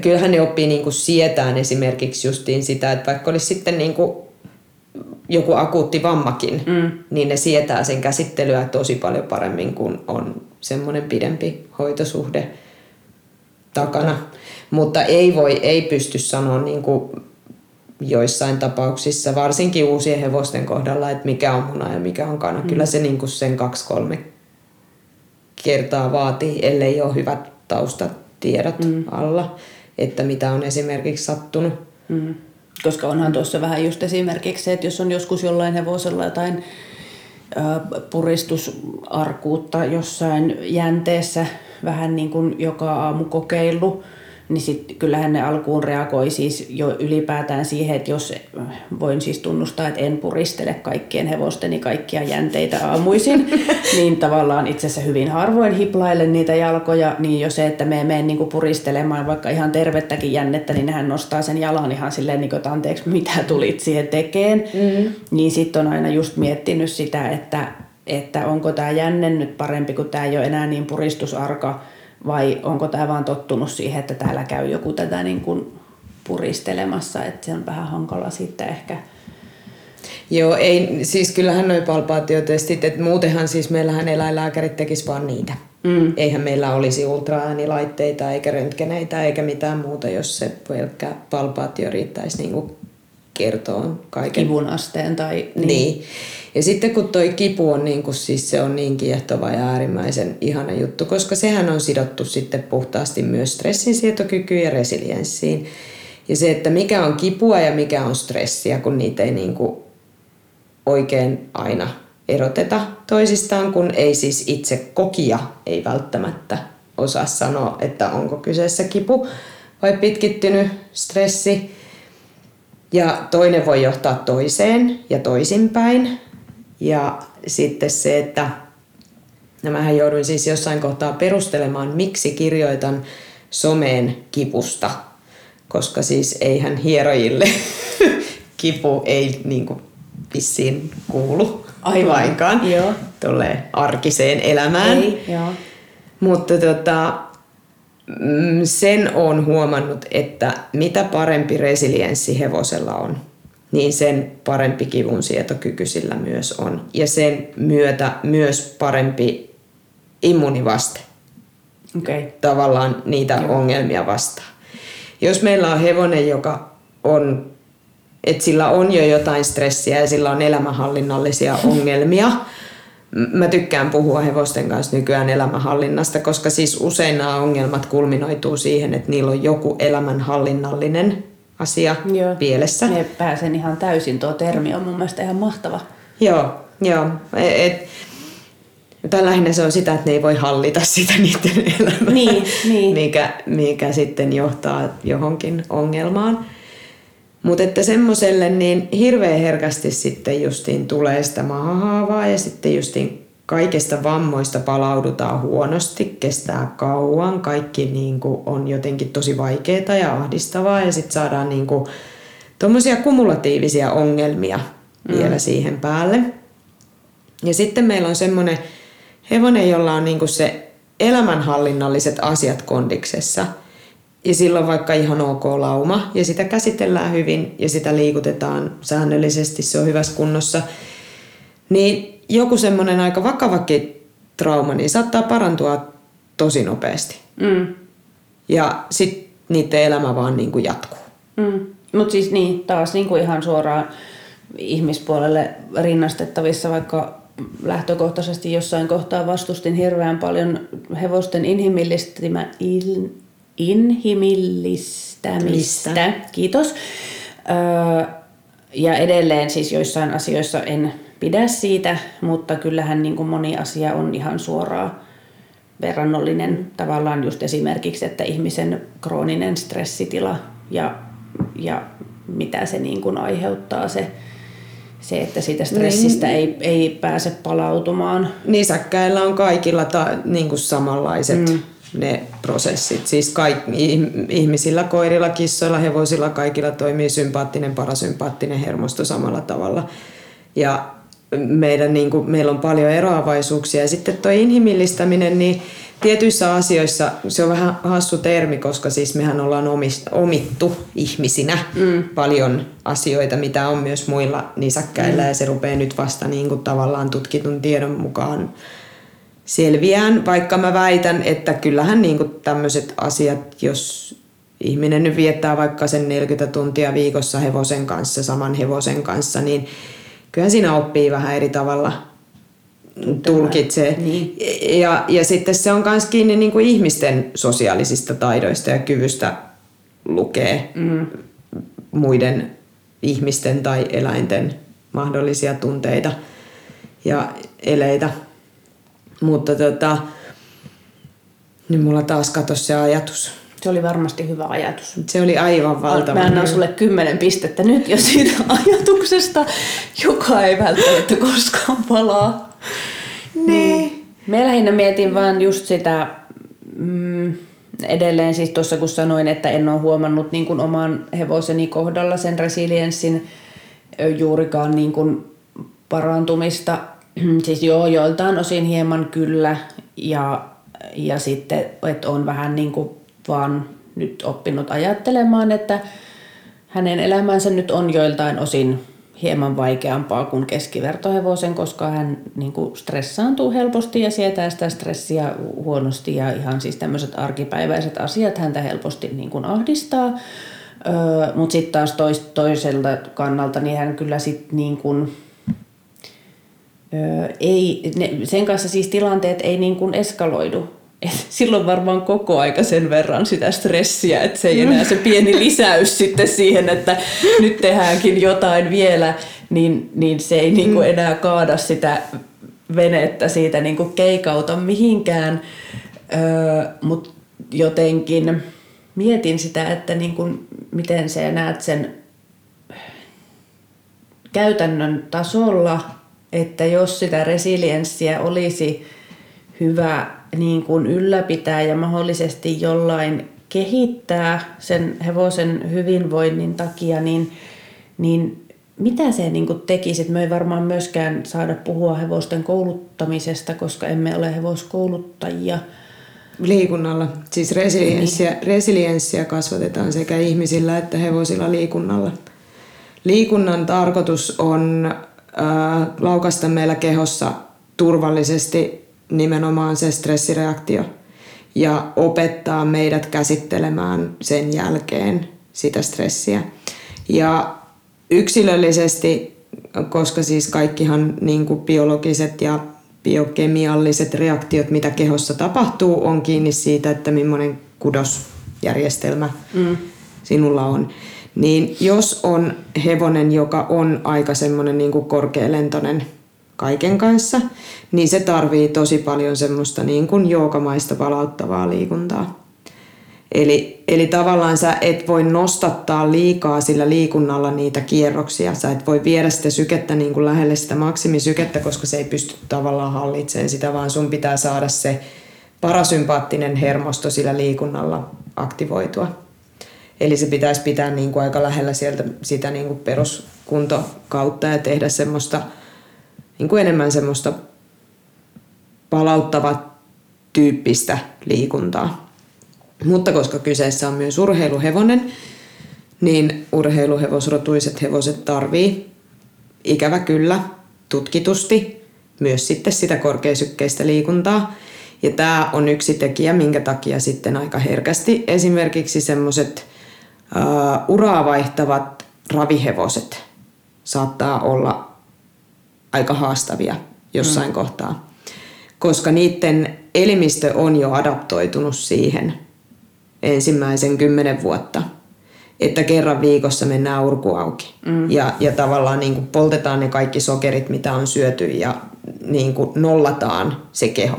kyllähän ne oppii niin kuin sietään esimerkiksi justiin sitä, että vaikka olisi sitten niin kuin joku akuutti vammakin, mm. niin ne sietää sen käsittelyä tosi paljon paremmin, kuin on semmoinen pidempi hoitosuhde takana. Mutta ei voi, ei pysty sanoa niin kuin joissain tapauksissa, varsinkin uusien hevosten kohdalla, että mikä on muna ja mikä on kana. Mm. Kyllä se niin kuin sen kaksi-kolme kertaa vaatii, ellei ole hyvät taustat tiedot mm. alla, että mitä on esimerkiksi sattunut.
Mm. Koska onhan tuossa vähän just esimerkiksi se, että jos on joskus jollain hevosella jotain puristusarkuutta jossain jänteessä vähän niin kuin joka aamu kokeillut, niin sitten kyllähän ne alkuun reagoi siis jo ylipäätään siihen, että jos voin siis tunnustaa, että en puristele kaikkien hevosteni kaikkia jänteitä aamuisin, niin tavallaan itse asiassa hyvin harvoin hiplailen niitä jalkoja, niin jo se, että me menen niinku puristelemaan vaikka ihan tervettäkin jännettä, niin hän nostaa sen jalan ihan silleen, niin kuin, että anteeksi, mitä tulit siihen tekeen. Mm. Niin sitten on aina just miettinyt sitä, että, että onko tämä jänne nyt parempi, kun tämä ei ole enää niin puristusarka, vai onko tämä vaan tottunut siihen, että täällä käy joku tätä niin kuin puristelemassa, että se on vähän hankala sitten ehkä.
Joo, ei, siis kyllähän noin palpaatiotestit, että muutenhan siis meillähän eläinlääkärit tekis vaan niitä. Mm. Eihän meillä olisi ultraäänilaitteita eikä röntgeneitä eikä mitään muuta, jos se pelkkä palpaatio riittäisi niin kuin kertoon kaiken.
Kivun asteen tai...
Niin. niin. Ja sitten kun toi kipu on niin kuin, siis se on niin kiehtova ja äärimmäisen ihana juttu, koska sehän on sidottu sitten puhtaasti myös stressinsietokykyyn ja resilienssiin. Ja se, että mikä on kipua ja mikä on stressiä, kun niitä ei niin kuin oikein aina eroteta toisistaan, kun ei siis itse kokija ei välttämättä osaa sanoa, että onko kyseessä kipu vai pitkittynyt stressi. Ja toinen voi johtaa toiseen ja toisinpäin. Ja sitten se, että nämähän jouduin siis jossain kohtaa perustelemaan, miksi kirjoitan someen kipusta, koska siis eihän hierojille kipu ei niin kuin vissiin kuulu
Aivan.
lainkaan
Joo.
arkiseen elämään.
Ei, joo.
Mutta tota, sen on huomannut, että mitä parempi resilienssi hevosella on, niin sen parempi kivunsietokyky sillä myös on. Ja sen myötä myös parempi immunivaste.
Okay.
Tavallaan niitä Joo. ongelmia vastaan. Jos meillä on hevonen, joka on, että sillä on jo jotain stressiä ja sillä on elämänhallinnallisia ongelmia, Mä tykkään puhua hevosten kanssa nykyään elämänhallinnasta, koska siis usein nämä ongelmat kulminoituu siihen, että niillä on joku elämänhallinnallinen asia joo. pielessä.
Ne pääsen ihan täysin, tuo termi on mun mielestä ihan mahtava.
Joo, joo. E, et, tai lähinnä se on sitä, että ne ei voi hallita sitä niiden elämää,
niin, niin.
Mikä, mikä sitten johtaa johonkin ongelmaan. Mutta että semmoiselle niin hirveän herkästi sitten justiin tulee sitä mahahaavaa ja sitten justiin kaikesta vammoista palaudutaan huonosti, kestää kauan, kaikki niin kuin on jotenkin tosi vaikeaa ja ahdistavaa ja sitten saadaan niin kuin tuommoisia kumulatiivisia ongelmia mm. vielä siihen päälle. Ja sitten meillä on semmoinen hevonen, jolla on niin kuin se elämänhallinnalliset asiat kondiksessa. Ja silloin vaikka ihan ok lauma ja sitä käsitellään hyvin ja sitä liikutetaan säännöllisesti, se on hyvässä kunnossa. Niin joku semmoinen aika vakavakin trauma, niin saattaa parantua tosi nopeasti. Mm. Ja sitten niiden elämä vaan niin kuin jatkuu.
Mm. Mutta siis niin, taas niin kuin ihan suoraan ihmispuolelle rinnastettavissa, vaikka lähtökohtaisesti jossain kohtaa vastustin hirveän paljon hevosten inhimillistimä, il, inhimillistämistä. Mistä? Kiitos. Öö, ja edelleen siis joissain asioissa en pidä siitä, mutta kyllähän niin kuin moni asia on ihan suoraan verrannollinen tavallaan just esimerkiksi, että ihmisen krooninen stressitila ja, ja mitä se niin kuin aiheuttaa se, se, että siitä stressistä niin, ei, ei pääse palautumaan.
Nisäkkäillä on kaikilla ta, niin kuin samanlaiset mm. Ne prosessit. Siis kaikki, ihmisillä, koirilla, kissoilla, hevosilla, kaikilla toimii sympaattinen, parasympaattinen hermosto samalla tavalla. Ja meidän, niin kuin, meillä on paljon eroavaisuuksia. Ja sitten tuo inhimillistäminen, niin tietyissä asioissa se on vähän hassu termi, koska siis mehän ollaan omittu ihmisinä mm. paljon asioita, mitä on myös muilla nisäkkäillä mm. ja se rupeaa nyt vasta niin kuin tavallaan tutkitun tiedon mukaan selviään, vaikka mä väitän, että kyllähän niin tämmöiset asiat, jos ihminen nyt viettää vaikka sen 40 tuntia viikossa hevosen kanssa, saman hevosen kanssa, niin kyllä siinä oppii vähän eri tavalla tulkitsee. Niin. Ja, ja sitten se on myös kiinni niin kuin ihmisten sosiaalisista taidoista ja kyvystä lukee mm. muiden ihmisten tai eläinten mahdollisia tunteita ja eleitä. Mutta tota, nyt mulla taas katosi se ajatus.
Se oli varmasti hyvä ajatus.
Se oli aivan valtava.
Mä annan sulle kymmenen pistettä nyt jo siitä ajatuksesta, joka ei välttämättä koskaan palaa. Niin. Mä lähinnä mietin vaan just sitä, mm, edelleen siis tuossa kun sanoin, että en ole huomannut niin kuin oman hevoseni kohdalla sen resilienssin juurikaan niin kuin parantumista. siis joo, joiltain osin hieman kyllä ja, ja sitten, että on vähän niin kuin vaan nyt oppinut ajattelemaan, että hänen elämänsä nyt on joiltain osin hieman vaikeampaa kuin keskivertohevosen, koska hän niin kuin stressaantuu helposti ja sietää sitä stressiä huonosti ja ihan siis tämmöiset arkipäiväiset asiat häntä helposti niin kuin ahdistaa. Öö, Mutta sitten taas tois, toiselta kannalta niin hän kyllä sitten niin kuin, öö, ei, ne, sen kanssa siis tilanteet ei niin kuin eskaloidu et silloin varmaan koko aika sen verran sitä stressiä, että se ei enää se pieni lisäys sitten siihen, että nyt tehdäänkin jotain vielä, niin, niin se ei niinku mm. enää kaada sitä venettä siitä niinku keikauta mihinkään. Öö, Mutta jotenkin mietin sitä, että niinku, miten sä näet sen käytännön tasolla, että jos sitä resilienssiä olisi hyvä niin kuin ylläpitää ja mahdollisesti jollain kehittää sen hevosen hyvinvoinnin takia, niin, niin mitä se niin kuin tekisi? Me ei varmaan myöskään saada puhua hevosten kouluttamisesta, koska emme ole hevoskouluttajia.
Liikunnalla. Siis resilienssiä, niin. resilienssiä kasvatetaan sekä ihmisillä että hevosilla liikunnalla. Liikunnan tarkoitus on äh, laukasta meillä kehossa turvallisesti nimenomaan se stressireaktio ja opettaa meidät käsittelemään sen jälkeen sitä stressiä. Ja yksilöllisesti, koska siis kaikkihan niin kuin biologiset ja biokemialliset reaktiot, mitä kehossa tapahtuu, on kiinni siitä, että millainen kudosjärjestelmä mm. sinulla on. Niin jos on hevonen, joka on aika semmoinen niin korkealentoinen kaiken kanssa, niin se tarvii tosi paljon semmoista niin kuin jookamaista palauttavaa liikuntaa. Eli, eli tavallaan sä et voi nostattaa liikaa sillä liikunnalla niitä kierroksia. Sä et voi viedä sitä sykettä niin kuin lähelle sitä maksimisykettä, koska se ei pysty tavallaan hallitsemaan sitä, vaan sun pitää saada se parasympaattinen hermosto sillä liikunnalla aktivoitua. Eli se pitäisi pitää niin kuin aika lähellä sieltä sitä niin kuin peruskuntokautta ja tehdä semmoista, niin kuin enemmän semmoista palauttava tyyppistä liikuntaa. Mutta koska kyseessä on myös urheiluhevonen, niin urheiluhevosrotuiset hevoset tarvii ikävä kyllä tutkitusti myös sitten sitä korkeasykkeistä liikuntaa. Ja tämä on yksi tekijä, minkä takia sitten aika herkästi esimerkiksi semmoiset uh, uraa vaihtavat ravihevoset saattaa olla aika haastavia jossain mm. kohtaa, koska niiden elimistö on jo adaptoitunut siihen ensimmäisen kymmenen vuotta, että kerran viikossa mennään urku auki mm. ja, ja tavallaan niin kuin poltetaan ne kaikki sokerit, mitä on syöty ja niin kuin nollataan se keho.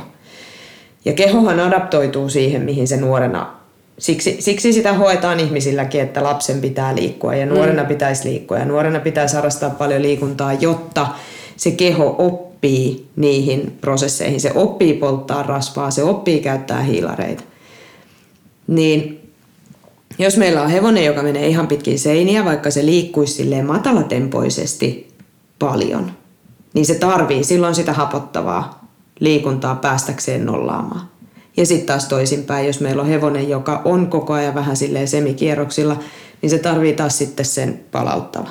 Ja kehohan adaptoituu siihen, mihin se nuorena Siksi, siksi sitä hoetaan ihmisilläkin, että lapsen pitää liikkua ja nuorena mm. pitäisi liikkua ja nuorena pitäisi harrastaa paljon liikuntaa, jotta se keho oppii niihin prosesseihin. Se oppii polttaa rasvaa, se oppii käyttää hiilareita. Niin jos meillä on hevonen, joka menee ihan pitkin seiniä, vaikka se liikkuisi silleen matalatempoisesti paljon, niin se tarvii silloin sitä hapottavaa liikuntaa päästäkseen nollaamaan. Ja sitten taas toisinpäin, jos meillä on hevonen, joka on koko ajan vähän silleen semikierroksilla, niin se tarvii taas sitten sen palauttava.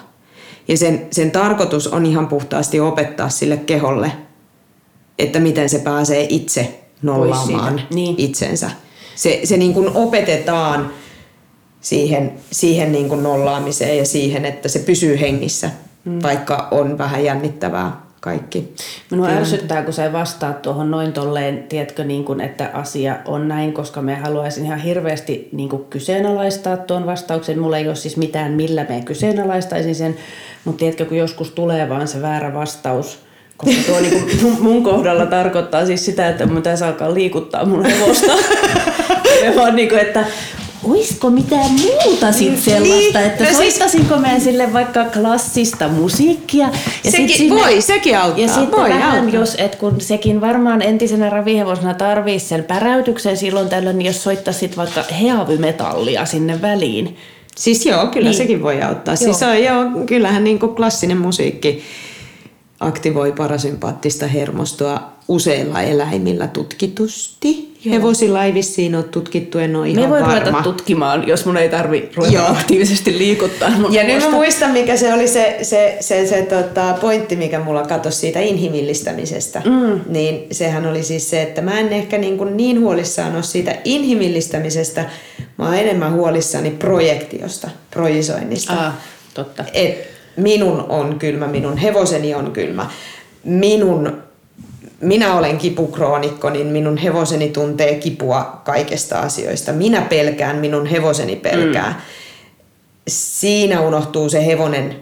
Ja sen, sen tarkoitus on ihan puhtaasti opettaa sille keholle, että miten se pääsee itse nollaamaan niin. itsensä. Se, se niin kuin opetetaan siihen, siihen niin kuin nollaamiseen ja siihen, että se pysyy hengissä, mm. vaikka on vähän jännittävää kaikki.
Minua ärsyttää, kun sä vastaat tuohon noin tolleen, tiedätkö, niin kuin, että asia on näin, koska me haluaisin ihan hirveästi niin kuin kyseenalaistaa tuon vastauksen. Mulla ei ole siis mitään, millä me kyseenalaistaisin sen, mutta tiedätkö, kun joskus tulee vaan se väärä vastaus, koska tuo niin kuin mun kohdalla tarkoittaa siis sitä, että mun pitäisi alkaa liikuttaa mun hevosta. vaan niin kuin, että olisiko mitään muuta sit niin, sellaista, niin, että no soittasinko siis... mä sille vaikka klassista musiikkia.
Ja sekin, sit sinne, voi, sekin auttaa.
Ja sitten
voi
vähän,
auttaa.
jos, et kun sekin varmaan entisenä ravihevosena tarvii sen päräytyksen silloin tällöin, niin jos soittaisit vaikka heavymetallia sinne väliin.
Siis joo, kyllä niin. sekin voi auttaa. Siis joo. Siis on, joo, kyllähän niin kuin klassinen musiikki aktivoi parasympaattista hermostoa useilla eläimillä tutkitusti. Joo. Hevosilla ei vissiin ole tutkittu, en ole ihan
Me voi
varma.
ruveta tutkimaan, jos mun ei tarvi ruveta Joo. aktiivisesti liikuttaa mun
Ja nyt mä muistan, mikä se oli se, se, se, se tota, pointti, mikä mulla katosi siitä inhimillistämisestä. Mm. Niin sehän oli siis se, että mä en ehkä niin, kuin niin huolissaan ole siitä inhimillistämisestä, mä oon enemmän huolissani projektiosta, projisoinnista.
Ah, totta.
Et minun on kylmä, minun hevoseni on kylmä, minun minä olen kipukroonikko, niin minun hevoseni tuntee kipua kaikesta asioista. Minä pelkään, minun hevoseni pelkää. Mm. Siinä unohtuu se hevonen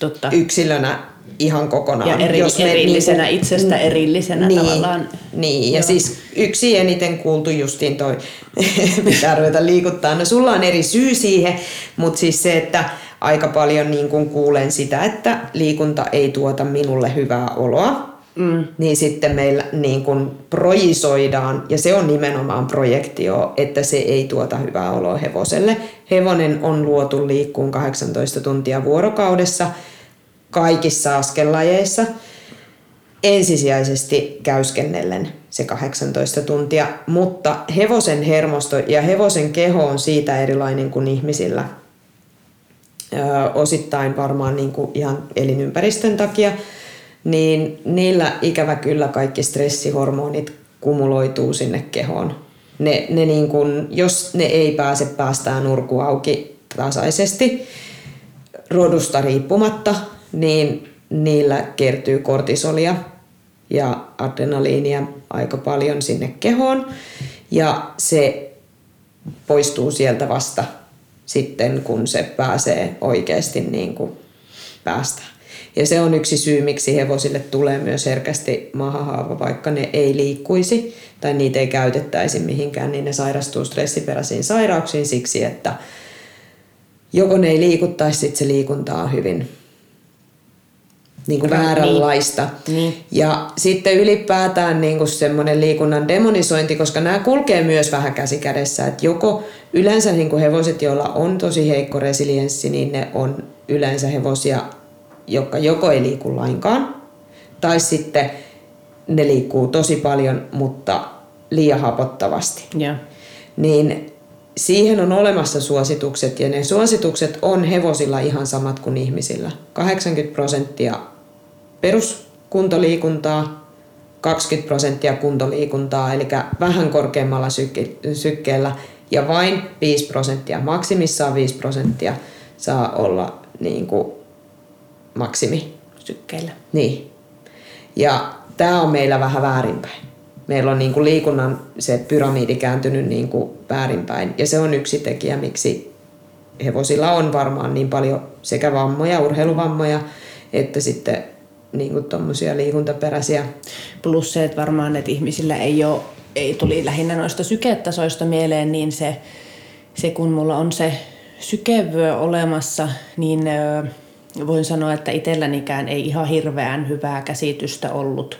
Totta. yksilönä ihan kokonaan.
Ja eri, Jos me, erillisenä, niin, itsestä erillisenä
niin,
tavallaan.
Niin, ja Joo. siis yksi eniten kuultu justiin toi, mitä ruveta liikuttaa. No sulla on eri syy siihen, mutta siis se, että aika paljon niin kun kuulen sitä, että liikunta ei tuota minulle hyvää oloa mm. niin sitten meillä niin kuin projisoidaan, ja se on nimenomaan projektio, että se ei tuota hyvää oloa hevoselle. Hevonen on luotu liikkuun 18 tuntia vuorokaudessa kaikissa askellajeissa, ensisijaisesti käyskennellen se 18 tuntia, mutta hevosen hermosto ja hevosen keho on siitä erilainen kuin ihmisillä. Osittain varmaan niin kuin ihan elinympäristön takia, niin niillä ikävä kyllä kaikki stressihormonit kumuloituu sinne kehoon. Ne, ne niin kun, jos ne ei pääse päästään nurku auki tasaisesti rodusta riippumatta, niin niillä kertyy kortisolia ja adrenaliinia aika paljon sinne kehoon. Ja se poistuu sieltä vasta sitten, kun se pääsee oikeasti niin kuin päästä. Ja se on yksi syy, miksi hevosille tulee myös herkästi mahahaava, vaikka ne ei liikkuisi tai niitä ei käytettäisi mihinkään, niin ne sairastuu stressiperäisiin sairauksiin siksi, että joko ne ei liikuttaisi, sitten se liikunta on hyvin niin kuin vääränlaista.
Niin.
Ja sitten ylipäätään niin kuin semmoinen liikunnan demonisointi, koska nämä kulkee myös vähän käsi kädessä. Että joko yleensä niin kuin hevoset, joilla on tosi heikko resilienssi, niin ne on yleensä hevosia, jotka joko ei liiku lainkaan, tai sitten ne liikkuu tosi paljon, mutta liian hapottavasti.
Joo.
Niin siihen on olemassa suositukset ja ne suositukset on hevosilla ihan samat kuin ihmisillä. 80 prosenttia peruskuntoliikuntaa, 20 prosenttia kuntoliikuntaa, eli vähän korkeammalla sykkeellä ja vain 5 prosenttia, maksimissaan 5 prosenttia saa olla niin kuin maksimi.
Sykkeillä.
Niin. Ja tämä on meillä vähän väärinpäin. Meillä on niin kuin liikunnan se pyramidi kääntynyt niin kuin väärinpäin. Ja se on yksi tekijä, miksi hevosilla on varmaan niin paljon sekä vammoja, urheiluvammoja, että sitten niin kuin liikuntaperäisiä.
Plus se, että varmaan että ihmisillä ei ole, ei tuli lähinnä noista syketasoista mieleen, niin se, se kun mulla on se sykevyö olemassa, niin voin sanoa, että itsellänikään ei ihan hirveän hyvää käsitystä ollut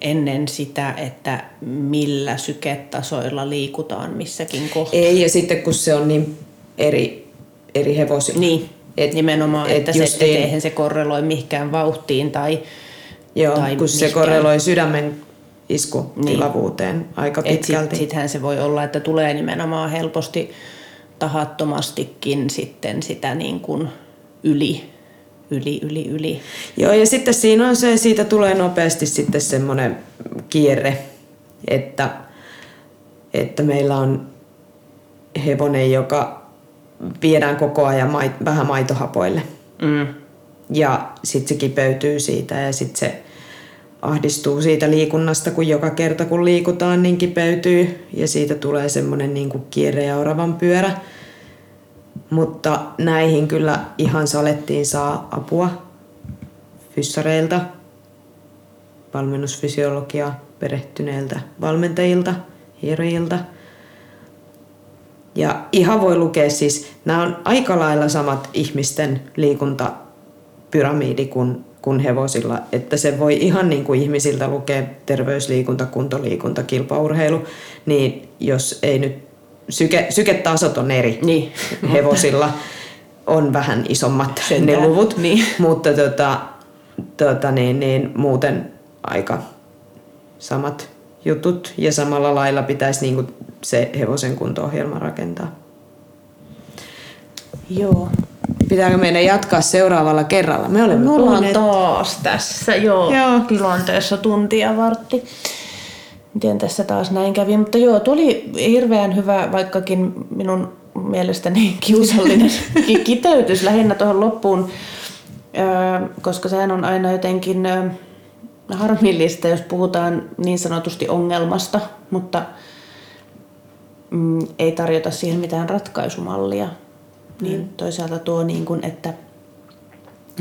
ennen sitä, että millä syketasoilla liikutaan missäkin kohtaa.
Ei, ja sitten kun se on niin eri, eri hevosilla.
Niin, et, nimenomaan, et että se, justiin, eihän se korreloi mihinkään vauhtiin tai
Joo, tai kun mihinkään. se korreloi sydämen iskutilavuuteen niin. aika pitkälti.
Sit, sittenhän se voi olla, että tulee nimenomaan helposti tahattomastikin sitten sitä niin kuin yli, yli, yli, yli.
Joo, ja sitten siinä on se, siitä tulee nopeasti sitten semmoinen kierre, että, että meillä on hevonen, joka viedään koko ajan mait, vähän maitohapoille.
Mm.
Ja sitten se kipeytyy siitä ja sitten se ahdistuu siitä liikunnasta, kun joka kerta kun liikutaan, niin kipeytyy ja siitä tulee semmoinen niin kierre ja oravan pyörä. Mutta näihin kyllä ihan salettiin saa apua fyssareilta, valmennusfysiologia perehtyneiltä valmentajilta, hierojilta. Ja ihan voi lukea siis, nämä on aika lailla samat ihmisten liikuntapyramidi kuin, kuin hevosilla. Että se voi ihan niin kuin ihmisiltä lukea terveysliikunta, kuntoliikunta, kilpaurheilu, niin jos ei nyt syke, syketasot on eri
niin.
hevosilla. On vähän isommat
Sen
ne luvut,
niin.
mutta tota, tota niin, niin, muuten aika samat jutut. Ja samalla lailla pitäisi niinku se hevosen kunto-ohjelma rakentaa.
Joo.
Pitääkö meidän jatkaa seuraavalla kerralla? Me olemme
Me ollaan
puhuneet...
taas tässä joo,
Joo.
tilanteessa tuntia vartti. Miten tässä taas näin kävi, mutta joo, tuo oli hirveän hyvä, vaikkakin minun mielestäni kiusallinen kiteytys lähinnä tuohon loppuun, öö, koska sehän on aina jotenkin harmillista, jos puhutaan niin sanotusti ongelmasta, mutta mm, ei tarjota siihen mitään ratkaisumallia. Niin toisaalta tuo, niin kuin, että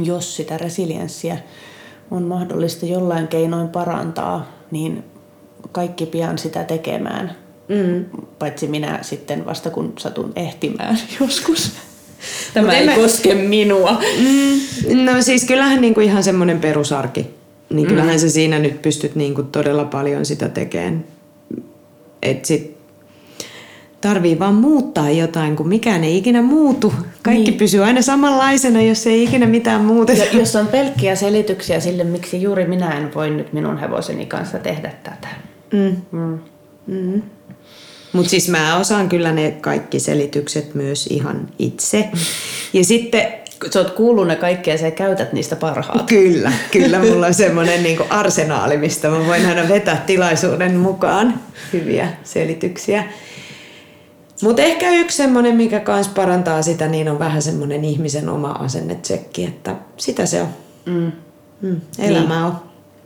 jos sitä resilienssiä on mahdollista jollain keinoin parantaa, niin kaikki pian sitä tekemään.
Mm.
Paitsi minä sitten vasta kun satun ehtimään joskus. Tämä ei
mä-
koske minua.
Mm, no siis kyllähän niinku ihan semmoinen perusarki. Niin kyllähän mm. sä siinä nyt pystyt niinku todella paljon sitä tekemään. Et sit tarvii vaan muuttaa jotain, kun mikään ei ikinä muutu. Kaikki niin. Pysyy aina samanlaisena, jos ei ikinä mitään muuteta.
Ja jos on pelkkiä selityksiä sille, miksi juuri minä en voi nyt minun hevoseni kanssa tehdä tätä.
Mm.
Mm.
Mm. Mutta siis mä osaan kyllä ne kaikki selitykset myös ihan itse. Ja sitten
Sä oot kuullut ne kaikki ja sä käytät niistä parhaat.
Kyllä, kyllä mulla on semmoinen niinku arsenaali, mistä mä voin aina vetää tilaisuuden mukaan hyviä selityksiä. Mutta ehkä yksi semmoinen, mikä kans parantaa sitä, niin on vähän semmoinen ihmisen oma asennetsekki, että sitä se on.
Mm.
Mm, elämä
Niin.
on.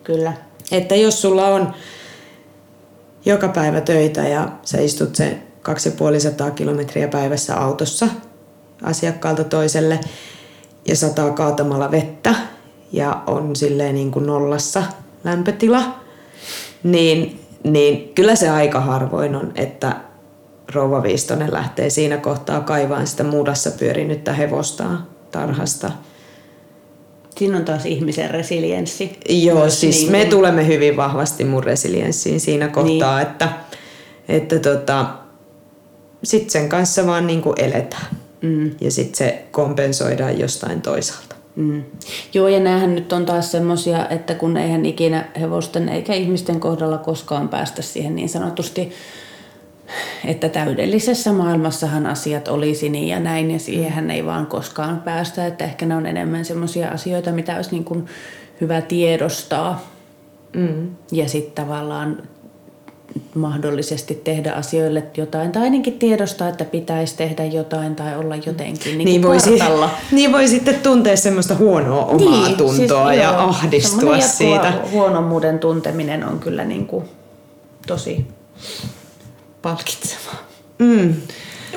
Kyllä.
Että jos sulla on joka päivä töitä ja sä istut se 250 kilometriä päivässä autossa asiakkaalta toiselle ja sataa kaatamalla vettä ja on silleen niin kuin nollassa lämpötila, niin, niin kyllä se aika harvoin on, että rouva Viistonen lähtee siinä kohtaa kaivaan sitä mudassa pyörinyttä hevostaa tarhasta.
Siinä on taas ihmisen resilienssi.
Joo,
Myös
siis
niin
me tulemme hyvin vahvasti mun resilienssiin siinä kohtaa,
Niin.
että, että tota, sitten sen kanssa vaan niin kuin eletään.
Mm.
Ja sitten se kompensoidaan jostain toisaalta.
Mm. Joo, ja näähän nyt on taas semmosia, että kun eihän ikinä hevosten eikä ihmisten kohdalla koskaan päästä siihen niin sanotusti, että täydellisessä maailmassahan asiat olisi niin ja näin, ja siihenhän ei vaan koskaan päästä, että ehkä ne on enemmän semmoisia asioita, mitä olisi niin kuin hyvä tiedostaa
Mm.
ja sitten tavallaan mahdollisesti tehdä asioille jotain, tai ainakin tiedostaa, että pitäisi tehdä jotain tai olla jotenkin niin,
Niin, voi
kartalla.
niin voi sitten tuntea semmoista huonoa omaa
Niin,
tuntoa
siis
ja
joo,
ahdistua siitä.
Huonommuuden tunteminen on kyllä niin kuin tosi palkitsevaa.
Mm.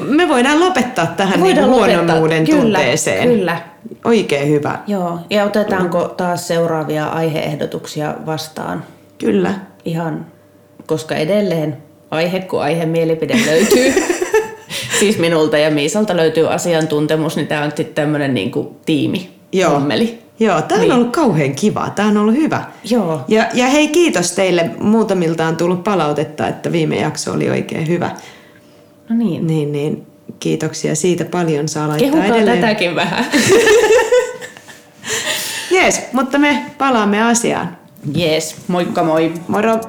Me voidaan lopettaa tähän
Voidaan
niin
lopettaa.
huonommuuden
Kyllä,
tunteeseen.
kyllä.
Oikein hyvä.
Joo, ja otetaanko taas seuraavia aiheehdotuksia vastaan?
Kyllä.
Ihan, koska edelleen aihe kuin aihe mielipide löytyy. siis minulta ja Miisalta löytyy asiantuntemus, niin tämä on sitten tämmöinen niin kuin tiimi.
Joo.
Hommeli.
Joo, tämä on
Niin.
ollut kauhean kiva. Tämä on ollut hyvä.
Joo.
Ja, ja hei, kiitos teille. Muutamilta on tullut palautetta, että viime jakso oli oikein hyvä.
No niin.
Niin, niin kiitoksia siitä paljon. Saa laittaa
Kehukaa
edelleen.
tätäkin vähän.
Jees, mutta me palaamme asiaan.
Jees, moikka moi.
Moro!